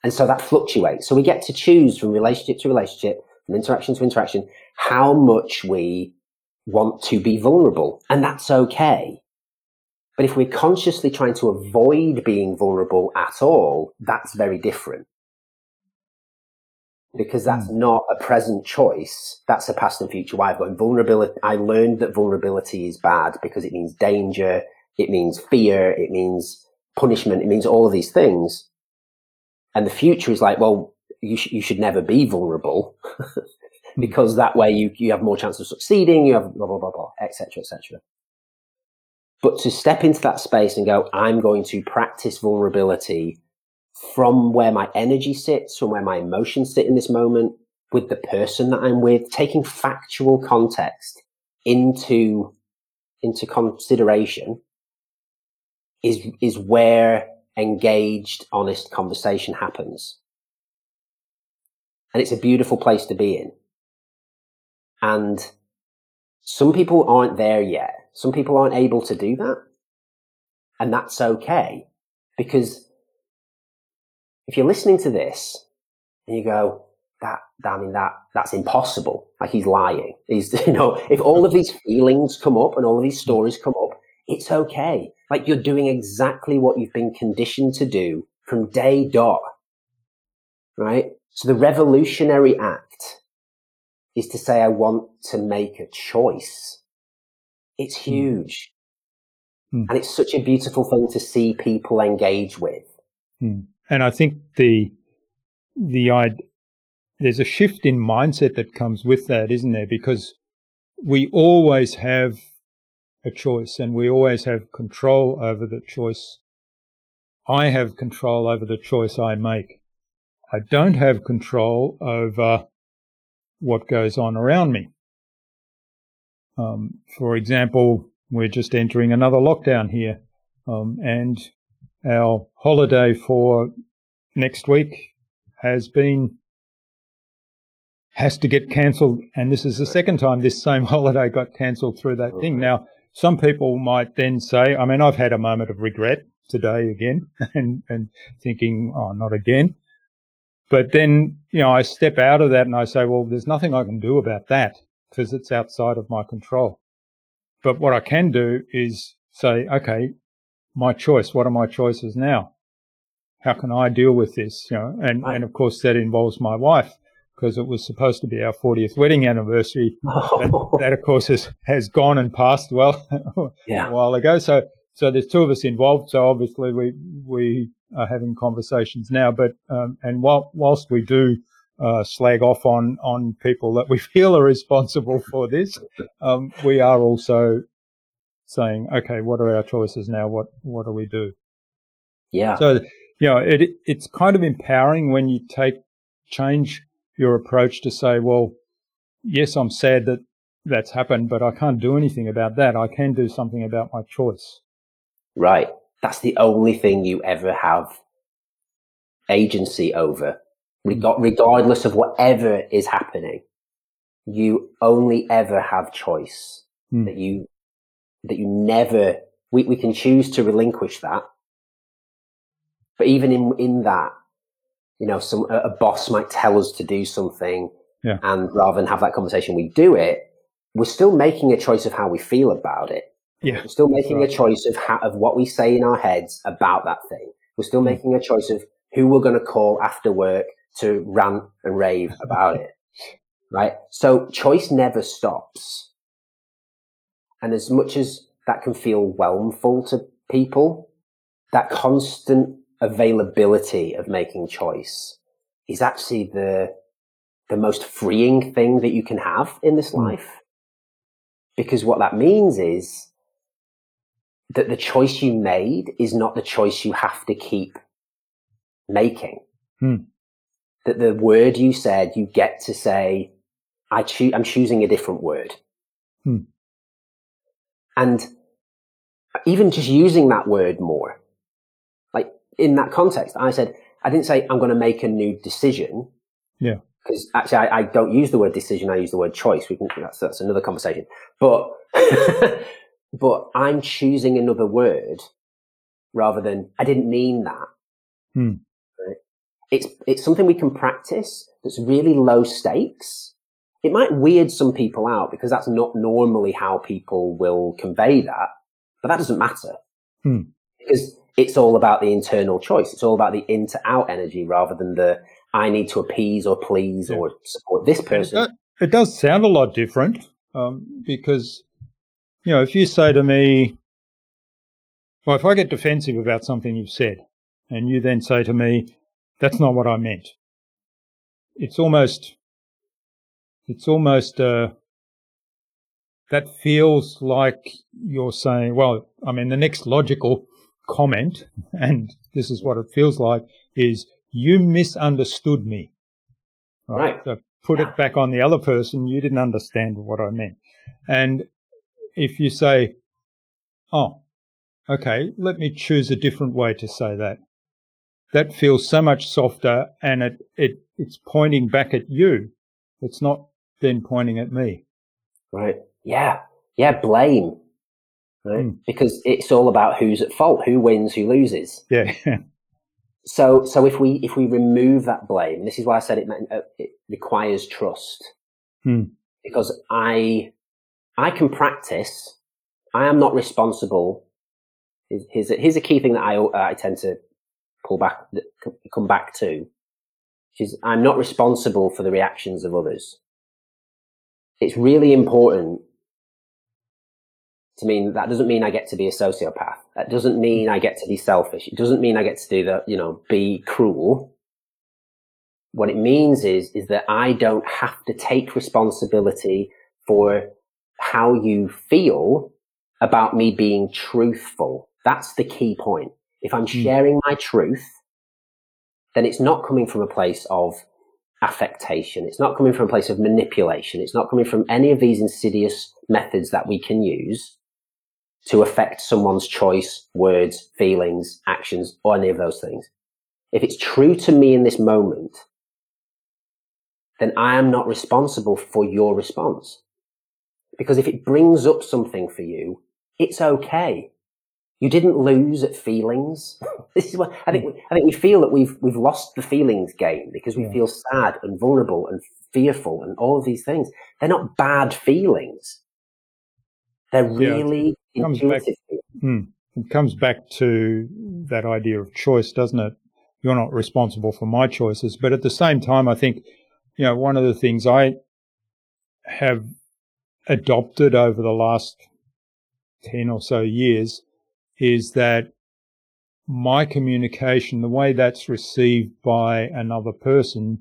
Speaker 2: And so that fluctuates. So we get to choose from relationship to relationship, from interaction to interaction, how much we want to be vulnerable. And that's okay. But if we're consciously trying to avoid being vulnerable at all, that's very different. Because that's mm. not a present choice. That's a past and future way of going. Vulnerability. I learned that vulnerability is bad because it means danger. It means fear. It means punishment. It means all of these things. And the future is like, well, you, sh- you should never be vulnerable (laughs) because that way you, you have more chance of succeeding. You have blah, blah, blah, blah, etc., etc. But to step into that space and go, I'm going to practice vulnerability from where my energy sits, from where my emotions sit in this moment, with the person that I'm with, taking factual context into, into consideration is, is where engaged, honest conversation happens. And it's a beautiful place to be in. And some people aren't there yet. Some people aren't able to do that. And that's okay. Because if you're listening to this and you go, that, I mean, that, that's impossible. Like he's lying. He's, (laughs) you know, if all of these feelings come up and all of these stories come up, it's okay. Like you're doing exactly what you've been conditioned to do from day dot. Right? So the revolutionary act is to say, I want to make a choice. It's hmm. huge. Mm. And it's such a beautiful thing to see people engage with.
Speaker 1: Mm. And I think the, the, there's a shift in mindset that comes with that, isn't there? Because we always have a choice and we always have control over the choice. I have control over the choice I make. I don't have control over what goes on around me. Um, for example, we're just entering another lockdown here, um, and our holiday for next week has been has to get cancelled, and this is the second time this same (laughs) holiday got cancelled through that thing. Now, some people might then say, I mean, I've had a moment of regret today again, (laughs) and and thinking, oh, not again. But then, you know, I step out of that and I say, well, there's nothing I can do about that because it's outside of my control. But what I can do is say, okay, my choice. What are my choices now? How can I deal with this? You know, and, and of course that involves my wife because it was supposed to be our 40th wedding anniversary. Oh. (laughs) That, that, of course has, has gone and passed well (laughs) yeah. a while ago. So, so there's two of us involved. So obviously we, we are having conversations now, but, um, and while, whilst we do uh, slag off on on people that we (laughs) feel are responsible for this. Um, we are also saying, okay, what are our choices now? What what do we do?
Speaker 2: Yeah.
Speaker 1: So you know, it it's kind of empowering when you take change your approach to say, well, yes, I'm sad that that's happened, but I can't do anything about that. I can do something about my choice.
Speaker 2: Right. That's the only thing you ever have agency over regardless of whatever is happening, you only ever have choice mm. that you, that you never, we, we can choose to relinquish that. But even in, in that, you know, some, a, boss might tell us to do something yeah. and rather than have that conversation, we do it. We're still making a choice of how we feel about it.
Speaker 1: Yeah.
Speaker 2: We're still making right. a choice of how, of what we say in our heads about that thing. We're still hmm. making a choice of who we're going to call after work, to rant and rave about it. Right. So choice never stops. And as much as that can feel whelmful to people, that constant availability of making choice is actually the, the most freeing thing that you can have in this hmm. life. Because what that means is that the choice you made is not the choice you have to keep making.
Speaker 1: Hmm
Speaker 2: that the word you said, you get to say, I choose, I'm choosing a different word.
Speaker 1: Hmm.
Speaker 2: And even just using that word more, like in that context, I said, I didn't say I'm going to make a new decision.
Speaker 1: Yeah.
Speaker 2: Because actually, I, I, don't use the word decision. I use the word choice. We can, that's, that's another conversation. But, (laughs) but I'm choosing another word rather than I didn't mean that.
Speaker 1: Hmm
Speaker 2: it's, it's something we can practice that's really low stakes. It might weird some people out because that's not normally how people will convey that, but that doesn't matter.
Speaker 1: Hmm.
Speaker 2: Because it's all about the internal choice. It's all about the in to out energy rather than the I need to appease or please yeah. or support this person.
Speaker 1: It does, it does sound a lot different um, because, you know, if you say to me, well, if I get defensive about something you've said and you then say to me, that's not what I meant, it's almost, it's almost, uh, that feels like you're saying, well, I mean, the next logical comment, (laughs) and this is what it feels like, is you misunderstood me.
Speaker 2: Right. right.
Speaker 1: So put it back on the other person. You didn't understand what I meant. And if you say, oh, okay, let me choose a different way to say that. That feels so much softer and it, it, it's pointing back at you. It's not then pointing at me.
Speaker 2: Right. Yeah. Yeah. Blame. Right. Mm. Because it's all about who's at fault, who wins, who loses.
Speaker 1: Yeah.
Speaker 2: so, so if we, if we remove that blame, this is why I said it, uh, it requires trust.
Speaker 1: Hmm.
Speaker 2: Because I, I can practice. I am not responsible. Here's a, here's a key thing that I, I tend to pull back, come back to. Is I'm not responsible for the reactions of others. It's really important to mean that doesn't mean I get to be a sociopath. That doesn't mean I get to be selfish. It doesn't mean I get to do that, you know, be cruel. What it means is, is that I don't have to take responsibility for how you feel about me being truthful. That's the key point. If I'm hmm. sharing my truth, then it's not coming from a place of affectation. It's not coming from a place of manipulation. It's not coming from any of these insidious methods that we can use to affect someone's choice, words, feelings, actions, or any of those things. If it's true to me in this moment, then I am not responsible for your response. Because if it brings up something for you, it's okay. You didn't lose at feelings. (laughs) this is what I think. I think we feel that we've we've lost the feelings game because we yeah. feel sad and vulnerable and fearful and all of these things. They're not bad feelings. They're really yeah. it
Speaker 1: back, hmm, it comes back to that idea of choice, doesn't it? You're not responsible for my choices, but at the same time, I think you know one of the things I have adopted over the last ten or so years is that my communication, the way that's received by another person,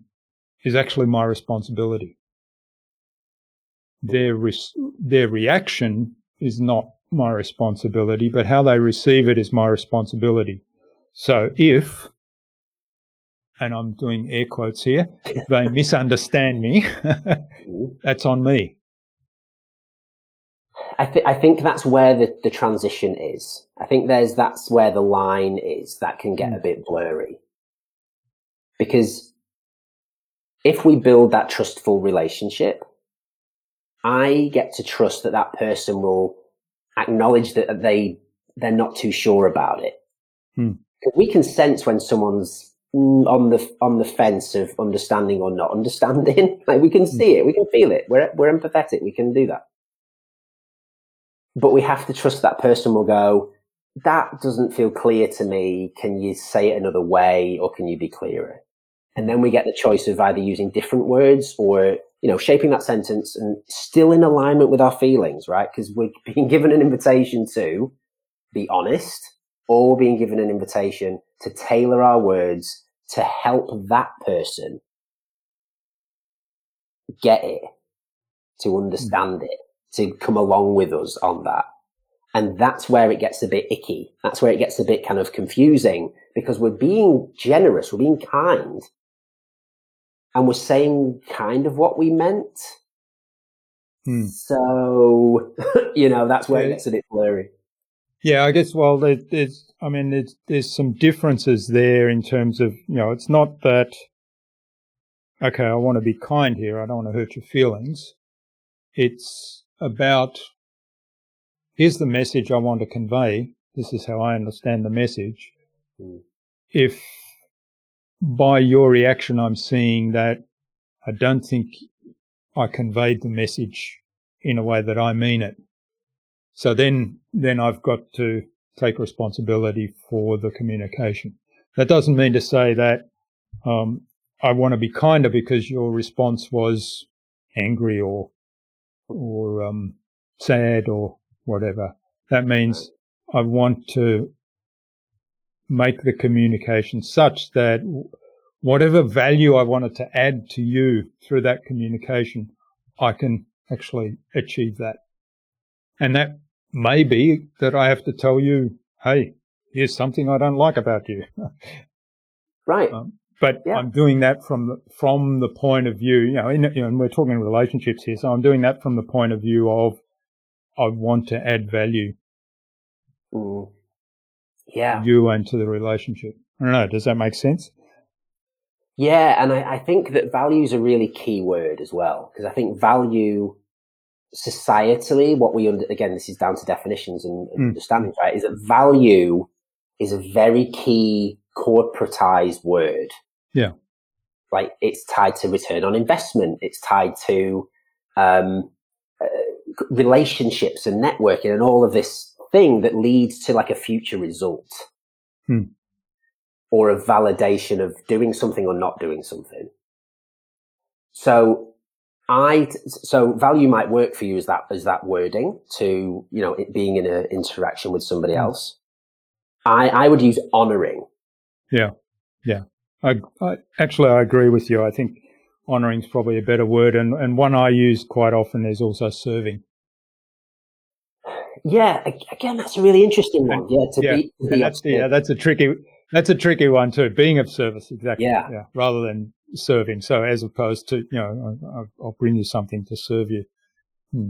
Speaker 1: is actually my responsibility. Their their reaction is not my responsibility, but how they receive it is my responsibility. So if, and I'm doing air quotes here, they misunderstand me, (laughs) that's on me.
Speaker 2: I, th- I think that's where the, the transition is. I think there's that's where the line is that can get mm. a bit blurry. Because if we build that trustful relationship, I get to trust that that person will acknowledge that they they're not too sure about it.
Speaker 1: Hmm.
Speaker 2: We can sense when someone's on the on the fence of understanding or not understanding. (laughs) like we can hmm. see it, we can feel it. We're we're empathetic. We can do that. But we have to trust that person will go. That doesn't feel clear to me. Can you say it another way, or can you be clearer? And then we get the choice of either using different words or you know, shaping that sentence and still in alignment with our feelings, right? Because we're (laughs) being given an invitation to be honest or being given an invitation to tailor our words to help that person get it, to hmm. understand it, to come along with us on that. And that's where it gets a bit icky. That's where it gets a bit kind of confusing because we're being generous, we're being kind, and we're saying kind of what we meant.
Speaker 1: Hmm.
Speaker 2: So, (laughs) you know, that's where it gets a bit blurry.
Speaker 1: Yeah, I guess, well, there, there's, I mean, there's, there's some differences there in terms of, you know, it's not that, okay, I want to be kind here. I don't want to hurt your feelings. It's about, here's the message I want to convey. This is how I understand the message.
Speaker 2: Mm.
Speaker 1: If by your reaction, I'm seeing that I don't think I conveyed the message in a way that I mean it. So then, then I've got to take responsibility for the communication. That doesn't mean to say that um, I want to be kinder because your response was angry or or um, sad or whatever. That means I want to make the communication such that whatever value I wanted to add to you through that communication, I can actually achieve that. And that may be that I have to tell you, hey, here's something I don't like about you. (laughs)
Speaker 2: right. Um,
Speaker 1: but yeah. I'm doing that from the, from the point of view, you know, in, you know, and we're talking relationships here. So I'm doing that from the point of view of I want to add value.
Speaker 2: Mm. Yeah.
Speaker 1: You and to the relationship. I don't know. Does that make sense?
Speaker 2: Yeah. And I, I think that value is a really key word as well, because I think value societally, what we under, again, this is down to definitions and, and mm. understanding, right? Is that value is a very key corporatized word.
Speaker 1: Yeah.
Speaker 2: Like it's tied to return on investment. It's tied to, um, uh, relationships and networking and all of this thing that leads to like a future result.
Speaker 1: Hmm.
Speaker 2: Or a validation of doing something or not doing something. So I so value might work for you as that as that wording to you know it being in an interaction with somebody hmm. else. I I would use honoring.
Speaker 1: Yeah, yeah. I, I actually I agree with you. I think honoring is probably a better word, and and one I use quite often is also serving.
Speaker 2: Yeah, again, that's a really interesting one. Yeah, to
Speaker 1: yeah.
Speaker 2: be, to be
Speaker 1: that's, yeah, that's a tricky that's a tricky one too. Being of service, exactly.
Speaker 2: Yeah,
Speaker 1: yeah. Rather than serving. So as opposed to, you know, I'll, I'll bring you something to serve you. Hmm.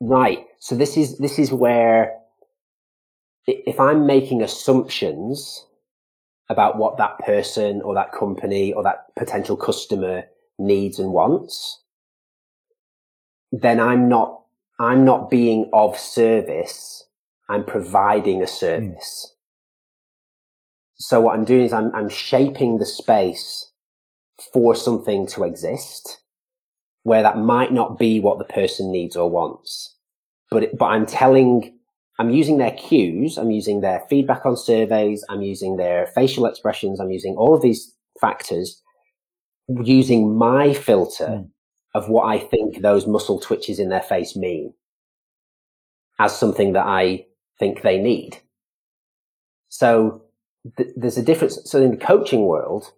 Speaker 2: Right. So this is, this is where if I'm making assumptions about what that person or that company or that potential customer needs and wants, then I'm not, I'm not being of service. I'm providing a service. Mm. So what I'm doing is I'm, I'm shaping the space for something to exist where that might not be what the person needs or wants. But, it, but I'm telling, I'm using their cues. I'm using their feedback on surveys. I'm using their facial expressions. I'm using all of these factors using my filter mm. of what I think those muscle twitches in their face mean as something that I think they need. So th- there's a difference. So in the coaching world,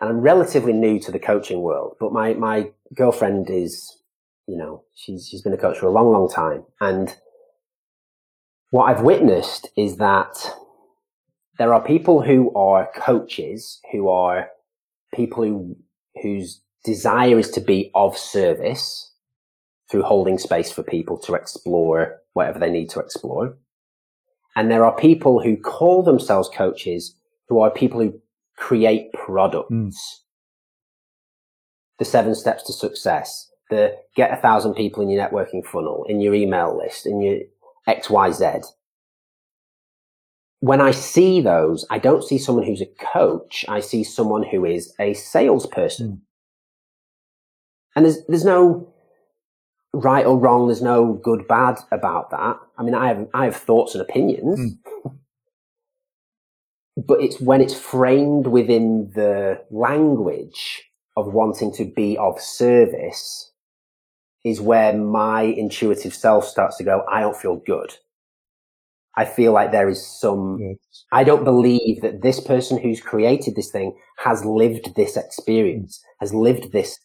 Speaker 2: and I'm relatively new to the coaching world, but my, my girlfriend is, you know, she's, she's been a coach for a long, long time. And what I've witnessed is that there are people who are coaches, who are people who, whose desire is to be of service through holding space for people to explore whatever they need to explore. And there are people who call themselves coaches who are people who create products. Mm. The seven steps to success, the get a thousand people in your networking funnel, in your email list, in your XYZ. When I see those, I don't see someone who's a coach. I see someone who is a salesperson. Mm. And there's, there's no right or wrong. There's no good, bad about that. I mean, I have, I have thoughts and opinions. Mm (laughs) but it's when it's framed within the language of wanting to be of service is where my intuitive self starts to go, I don't feel good. I feel like there is some, yes. I don't believe that this person who's created this thing has lived this experience, has lived this,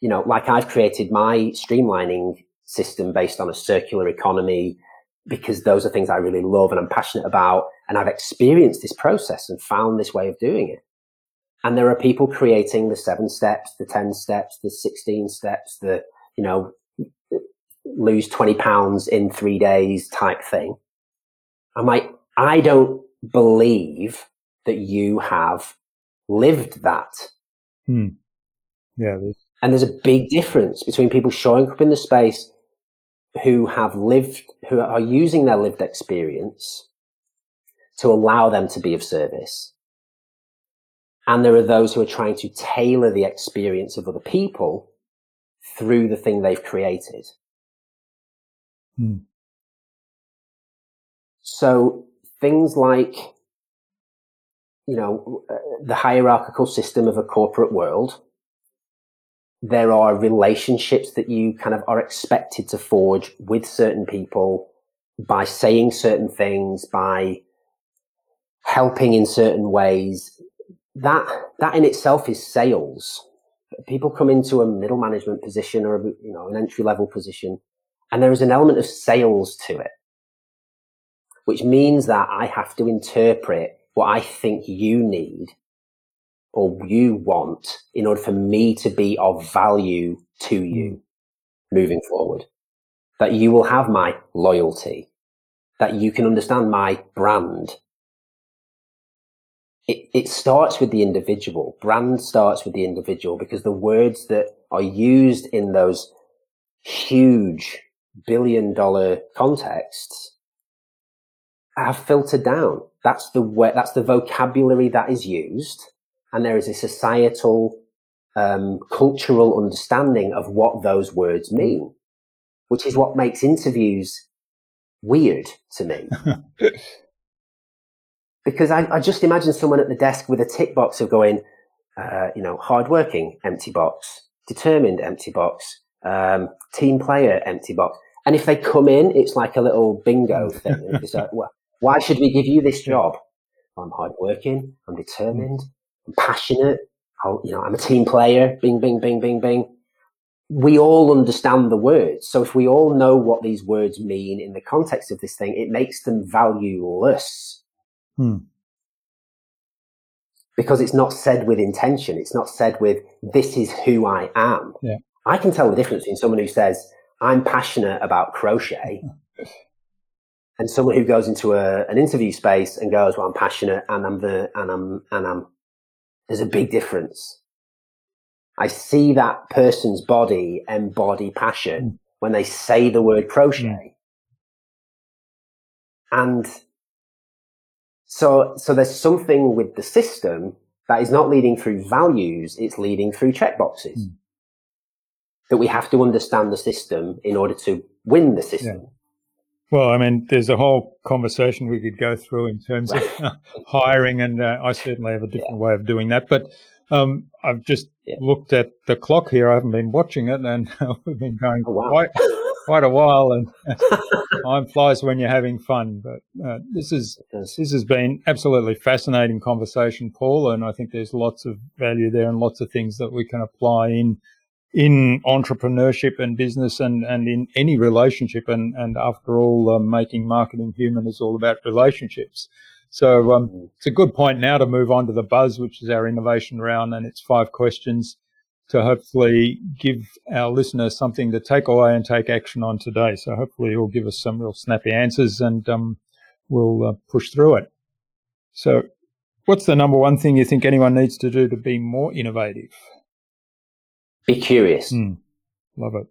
Speaker 2: you know, like I've created my streamlining system based on a circular economy because those are things I really love and I'm passionate about. And I've experienced this process and found this way of doing it. And there are people creating the seven steps, the 10 steps, the 16 steps, the, you know, lose 20 pounds in three days type thing. I'm like, I don't believe that you have lived that.
Speaker 1: Hmm. Yeah.
Speaker 2: And there's a big difference between people showing up in the space who have lived, who are using their lived experience to allow them to be of service. And there are those who are trying to tailor the experience of other people through the thing they've created.
Speaker 1: Hmm.
Speaker 2: So things like, you know, the hierarchical system of a corporate world, there are relationships that you kind of are expected to forge with certain people by saying certain things, by helping in certain ways. That, that in itself is sales. People come into a middle management position or, a, you know, an entry level position and there is an element of sales to it, which means that I have to interpret what I think you need or you want in order for me to be of value to you hmm. moving forward. That you will have my loyalty, that you can understand my brand. It, it starts with the individual. Brand starts with the individual because the words that are used in those huge billion dollar contexts have filtered down. That's the way, that's the vocabulary that is used and there is a societal, um, cultural understanding of what those words mean, which is what makes interviews weird to me. (laughs) because I, I, just imagine someone at the desk with a tick box of going, uh, you know, hardworking, empty box, determined, empty box, um, team player, empty box. And if they come in, it's like a little bingo thing. It's like, (laughs) well, why should we give you this job? I'm hardworking. I'm determined. I'm passionate. i you know, I'm a team player. Bing, bing, bing, bing, bing. We all understand the words. So if we all know what these words mean in the context of this thing, it makes them valueless. Hmm. Because it's not said with intention. It's not said with, this is who I am.
Speaker 1: Yeah.
Speaker 2: I can tell the difference between someone who says, I'm passionate about crochet and someone who goes into a, an interview space and goes, well, I'm passionate and I'm the, and I'm, and I'm there's a big difference. I see that person's body embody passion mm. when they say the word crochet. Mm. And so, so there's something with the system that is not leading through values, it's leading through checkboxes. Mm. That we have to understand the system in order to win the system. Yeah.
Speaker 1: Well, I mean, there's a whole conversation we could go through in terms of (laughs) hiring, and uh, I certainly have a different yeah. way of doing that. But um, I've just yeah. looked at the clock here. I haven't been watching it, and (laughs) we've been going oh, wow. quite quite a while. And (laughs) time flies when you're having fun. But uh, this is this has been absolutely fascinating conversation, Paul, and I think there's lots of value there and lots of things that we can apply in in entrepreneurship and business and, and in any relationship. And, and after all, um, making marketing human is all about relationships. So um, mm. it's a good point now to move on to the buzz, which is our innovation round, and it's five questions to hopefully give our listeners something to take away and take action on today. So hopefully you'll give us some real snappy answers and um, we'll uh, push through it. So what's the number one thing you think anyone needs to do to be more innovative?
Speaker 2: Be curious.
Speaker 1: Mm, love it.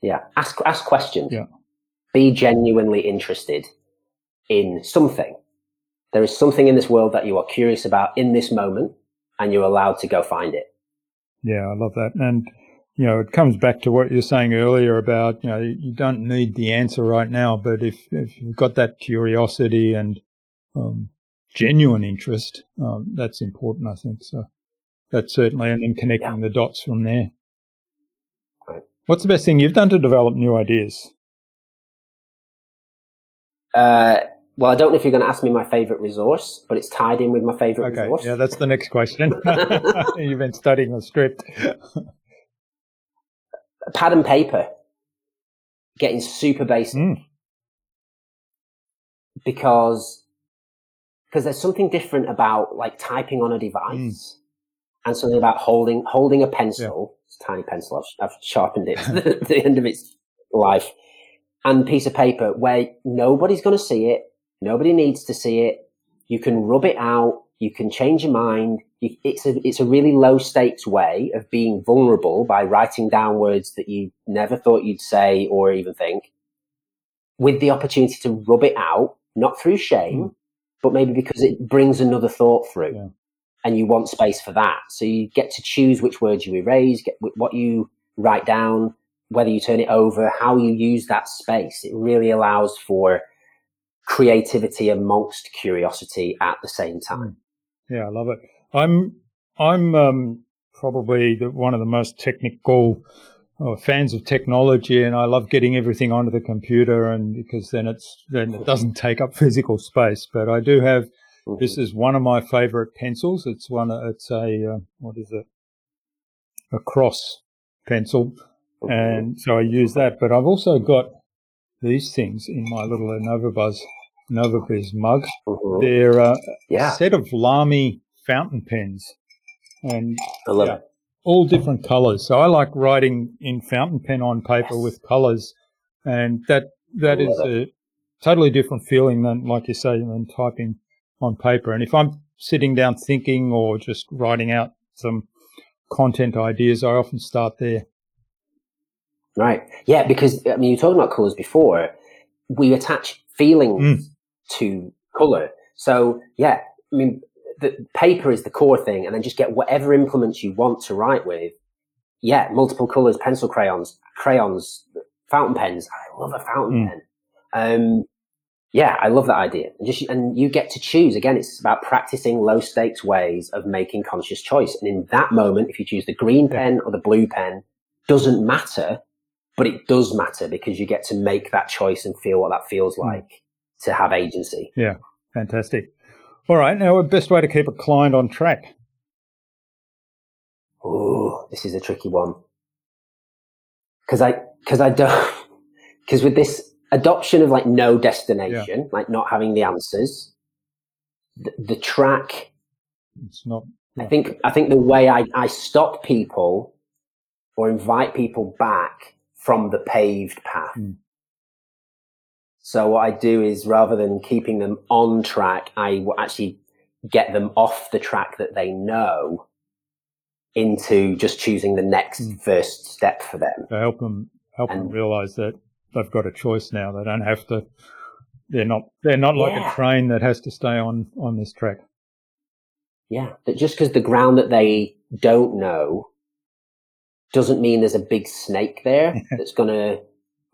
Speaker 2: Yeah. Ask ask questions.
Speaker 1: Yeah.
Speaker 2: Be genuinely interested in something. There is something in this world that you are curious about in this moment, and you're allowed to go find it.
Speaker 1: Yeah, I love that. And you know, it comes back to what you're saying earlier about, you know, you don't need the answer right now, but if, if you've got that curiosity and um, genuine interest, um, that's important, I think. So that's certainly, and then connecting yeah. the dots from there. What's the best thing you've done to develop new ideas?
Speaker 2: Uh, well, I don't know if you're going to ask me my favorite resource, but it's tied in with my favorite
Speaker 1: okay.
Speaker 2: resource.
Speaker 1: Yeah, that's the next question. (laughs) (laughs) You've been studying the script. (laughs)
Speaker 2: Pad and paper. Getting super basic. Mm. Because because there's something different about like typing on a device mm and something about holding holding a pencil. Yeah. It's a tiny pencil. I've, I've sharpened it to the, the end of its life, and piece of paper where nobody's going to see it. Nobody needs to see it. You can rub it out. You can change your mind. It's a it's a really low stakes way of being vulnerable by writing down words that you never thought you'd say or even think, with the opportunity to rub it out, not through shame, mm. but maybe because it brings another thought through. Yeah and you want space for that. So you get to choose which words you erase, get what you write down, whether you turn it over, how you use that space. It really allows for creativity amongst curiosity at the same time.
Speaker 1: Yeah, I love it. I'm I'm um, probably the, one of the most technical uh, fans of technology, and I love getting everything onto the computer, and because then it's then it doesn't take up physical space. But I do have mm-hmm. this is one of my favorite pencils. It's one. It's a uh, what is it? A cross pencil, mm-hmm. and so I use that. But I've also got these things in my little Novabuzz Novabiz mug. Mm-hmm. They're uh, yeah. a set of Lamy fountain pens, and
Speaker 2: I love yeah, it.
Speaker 1: all different colors. So I like writing in fountain pen on paper yes. with colors, and that that is it. a totally different feeling than, like you say, than typing on paper. And if I'm sitting down thinking or just writing out some content ideas, I often start there.
Speaker 2: Right. Yeah, because I mean, you were talking about colors before. We attach feelings mm. to color. So yeah, I mean, the paper is the core thing, and then just get whatever implements you want to write with. Yeah, multiple colors, pencil crayons, crayons, fountain pens. I love a fountain mm. pen. Um, yeah, I love that idea. And just and you get to choose. Again, it's about practicing low stakes ways of making conscious choice. And in that moment, if you choose the green pen or the blue pen, doesn't matter, but it does matter because you get to make that choice and feel what that feels mm. like mm. to have agency.
Speaker 1: Yeah, fantastic. All right. Now, the best way to keep a client on track?
Speaker 2: Oh, this is a tricky one. Cause I, cause I don't, (laughs) cause with this adoption of like no destination, yeah. like not having the answers, the, the track,
Speaker 1: it's not,
Speaker 2: I think, I think the way I, I stop people or invite people back from the paved path mm. So what I do is rather than keeping them on track, I will actually get them off the track that they know into just choosing the next mm. first step for them.
Speaker 1: To help them help and, them realize that they've got a choice now. They don't have to. They're not. They're not like yeah. a train that has to stay on on this track.
Speaker 2: Yeah, that just because the ground that they don't know doesn't mean there's a big snake there (laughs) that's going to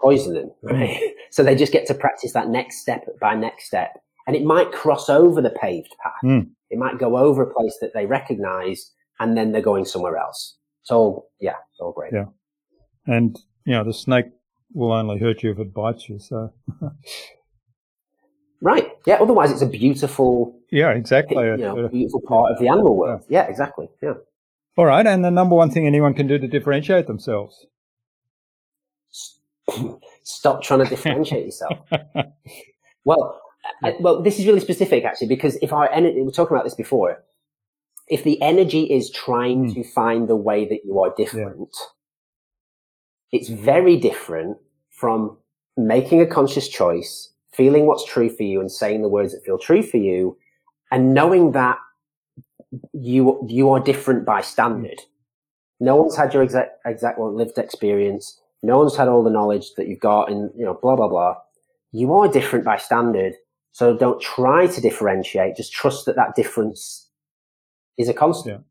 Speaker 2: poison them, right? (laughs) so they just get to practice that next step by next step. And it might cross over the paved path. Mm. It might go over a place that they recognize and then they're going somewhere else. So yeah, it's all great.
Speaker 1: Yeah. And, you know, the snake will only hurt you if it bites you. So. (laughs)
Speaker 2: right. Yeah. Otherwise it's a beautiful.
Speaker 1: Yeah, exactly.
Speaker 2: You know, beautiful part of the animal world. Yeah. yeah, exactly. Yeah.
Speaker 1: All right. And the number one thing anyone can do to differentiate themselves?
Speaker 2: Stop trying to differentiate yourself. (laughs) well, I, well, this is really specific actually, because if our energy, we were talking about this before, if the energy is trying mm. to find the way that you are different, yeah. it's very different from making a conscious choice, feeling what's true for you and saying the words that feel true for you and knowing that you, you are different by standard. Mm. No one's had your exact, exact lived experience. No one's had all the knowledge that you've got and, you know, blah, blah, blah. You are different by standard. So don't try to differentiate. Just trust that that difference is a constant.
Speaker 1: Yeah.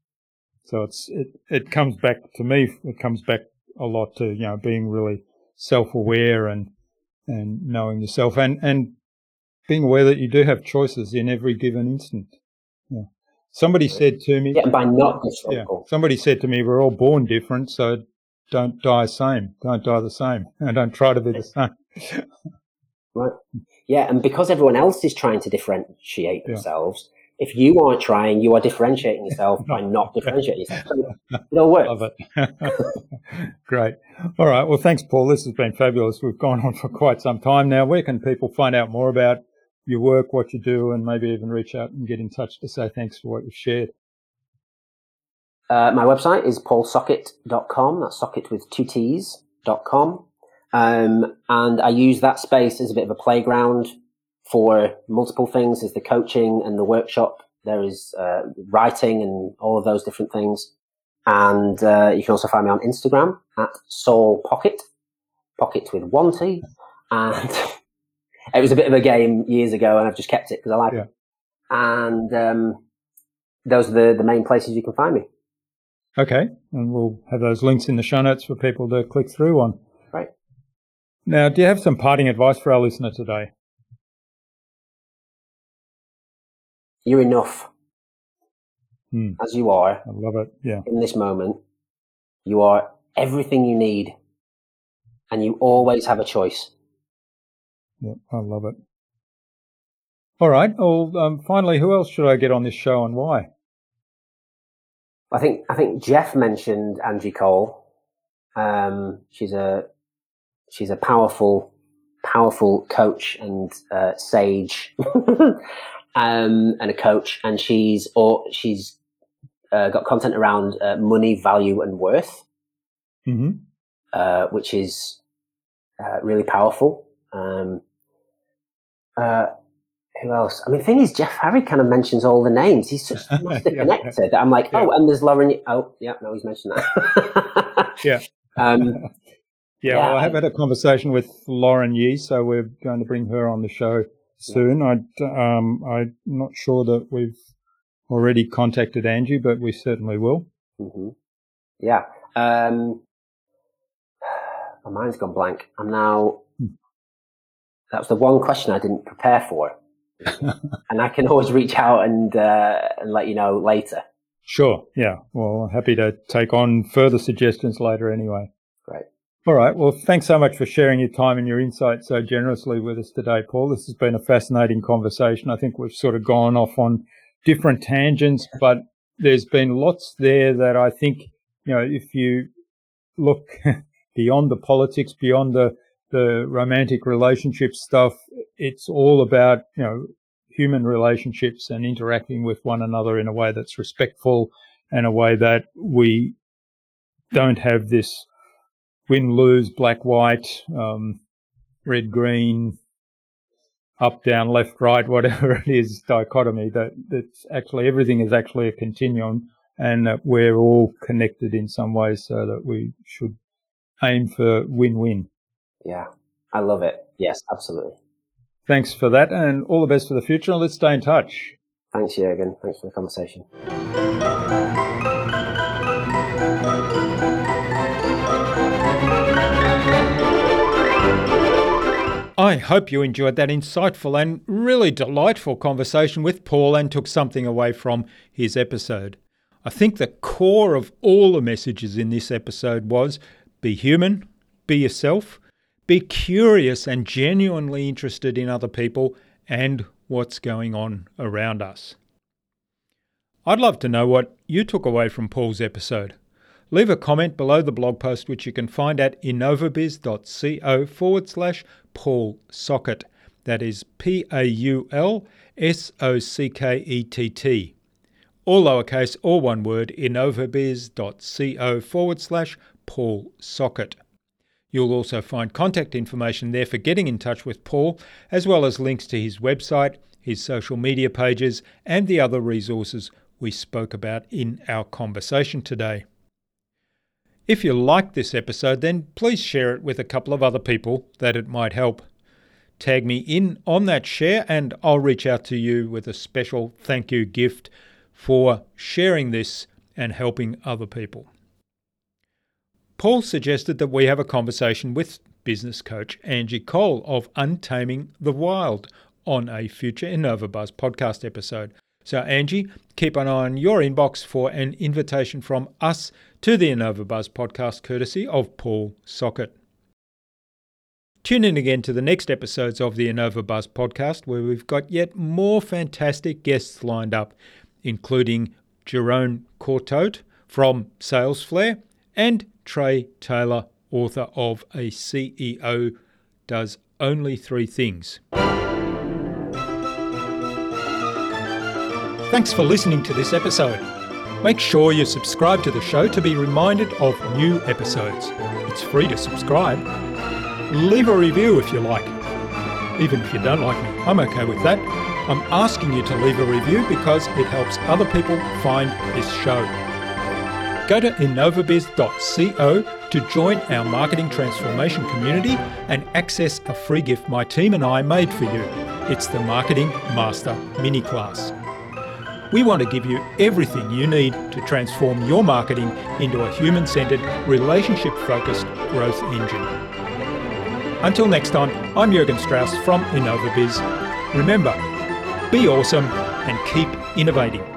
Speaker 1: So it's, it, it comes back to me, it comes back a lot to, you know, being really self-aware and, and knowing yourself and, and being aware that you do have choices in every given instant. Somebody said to me,
Speaker 2: yeah, by not
Speaker 1: yeah, somebody said to me, we're all born different. So don't die same. Don't die the same. (laughs) And don't try to be the same. (laughs)
Speaker 2: right. Yeah. And because everyone else is trying to differentiate themselves, yeah. if you aren't trying, you are differentiating yourself by (laughs) not differentiating yourself. So it'll work.
Speaker 1: Love it. Great. All right. Well, thanks, Paul. This has been fabulous. We've gone on for quite some time now. Where can people find out more about your work, what you do, and maybe even reach out and get in touch to say thanks for what you've shared?
Speaker 2: Uh, my website is paulsockett.com. That's socket with two T's.com. Um, and I use that space as a bit of a playground for multiple things. There's the coaching and the workshop. There is uh, writing and all of those different things. And uh, you can also find me on Instagram at Soul Pocket, pocket with one T. And (laughs) it was a bit of a game years ago, and I've just kept it because I like yeah. it. And um, those are the, the main places you can find me.
Speaker 1: Okay, and we'll have those links in the show notes for people to click through on.
Speaker 2: Right.
Speaker 1: Now, do you have some parting advice for our listener today?
Speaker 2: you're enough
Speaker 1: Hmm.
Speaker 2: as you are
Speaker 1: I love it. Yeah.
Speaker 2: in this moment. You are everything you need, and you always have a choice.
Speaker 1: Yeah. I love it. All right. Well, um, finally, who else should I get on this show and why?
Speaker 2: I think I think Jeff mentioned Angie Colee. Um, she's a she's a powerful powerful coach and uh, sage, (laughs) um, and a coach, and she's or she's uh, got content around uh, money, value, and worth,
Speaker 1: hmm
Speaker 2: uh, which is uh, really powerful. Um, uh, who else? I mean, the thing is, Jeff Harry kind of mentions all the names. He's just (laughs) master
Speaker 1: Yeah.
Speaker 2: connected. I'm like,
Speaker 1: Yeah.
Speaker 2: oh, and there's Lauren. Oh, yeah, no, he's mentioned that. (laughs)
Speaker 1: Yeah.
Speaker 2: Um,
Speaker 1: Yeah, (laughs)
Speaker 2: Yeah,
Speaker 1: well, I have had a conversation with Lauren Yee, so we're going to bring her on the show soon. I, um, I'm not sure that we've already contacted Angie, but we certainly will.
Speaker 2: hmm Yeah. Um, (sighs) my mind's gone blank. I'm now. That was the one question I didn't prepare for, (laughs) and I can always reach out and uh, and let you know later.
Speaker 1: Sure. Yeah. Well, happy to take on further suggestions later anyway.
Speaker 2: Great.
Speaker 1: All right. Well, thanks so much for sharing your time and your insights so generously with us today, Paul. This has been a fascinating conversation. I think we've sort of gone off on different tangents, but there's been lots there that I think, you know, if you look (laughs) beyond the politics, beyond the, the romantic relationship stuff, it's all about, you know, human relationships and interacting with one another in a way that's respectful and a way that we don't have this win lose black white um, red green up down left right whatever (laughs) it is dichotomy that that's actually everything is actually a continuum and that we're all connected in some way so that we should aim for win-win
Speaker 2: Yeah, I love it. Yes, absolutely.
Speaker 1: thanks for that and all the best for the future and let's stay in touch
Speaker 2: Thanks, Jurgen. Thanks for the conversation.
Speaker 1: I hope you enjoyed that insightful and really delightful conversation with Paul and took something away from his episode. I think the core of all the messages in this episode was be human, be yourself, be curious and genuinely interested in other people and what's going on around us. I'd love to know what you took away from Paul's episode. Leave a comment below the blog post, which you can find at innovabiz.co forward slash Paul Sockett. That is P A U L S O C K E T T. All lowercase, all one word, innovabiz.co forward slash Paul Sockett. You'll also find contact information there for getting in touch with Paul, as well as links to his website, his social media pages, and the other resources we spoke about in our conversation today. If you like this episode, then please share it with a couple of other people that it might help. Tag me in on that share, and I'll reach out to you with a special thank you gift for sharing this and helping other people. Paul suggested that we have a conversation with business coach Angie Colee of Untaming the Wild on a future InnovaBuzz podcast episode. So, Angie, keep an eye on your inbox for an invitation from us to the InnovaBuzz podcast, courtesy of Paul Sockett. Tune in again to the next episodes of the InnovaBuzz podcast, where we've got yet more fantastic guests lined up, including Jeroen Corthout from Salesflare and Trey Taylor, author of A CEO Does Only Three Things. Thanks for listening to this episode. Make sure you subscribe to the show to be reminded of new episodes. It's free to subscribe. Leave a review if you like. Even if you don't like me, I'm okay with that. I'm asking you to leave a review because it helps other people find this show. Go to innovabiz.co to join our marketing transformation community and access a free gift my team and I made for you. It's the Marketing Master Mini Class. We want to give you everything you need to transform your marketing into a human centered, relationship focused growth engine. Until next time, I'm Jurgen Strauss from InnovaBiz. Remember, be awesome and keep innovating.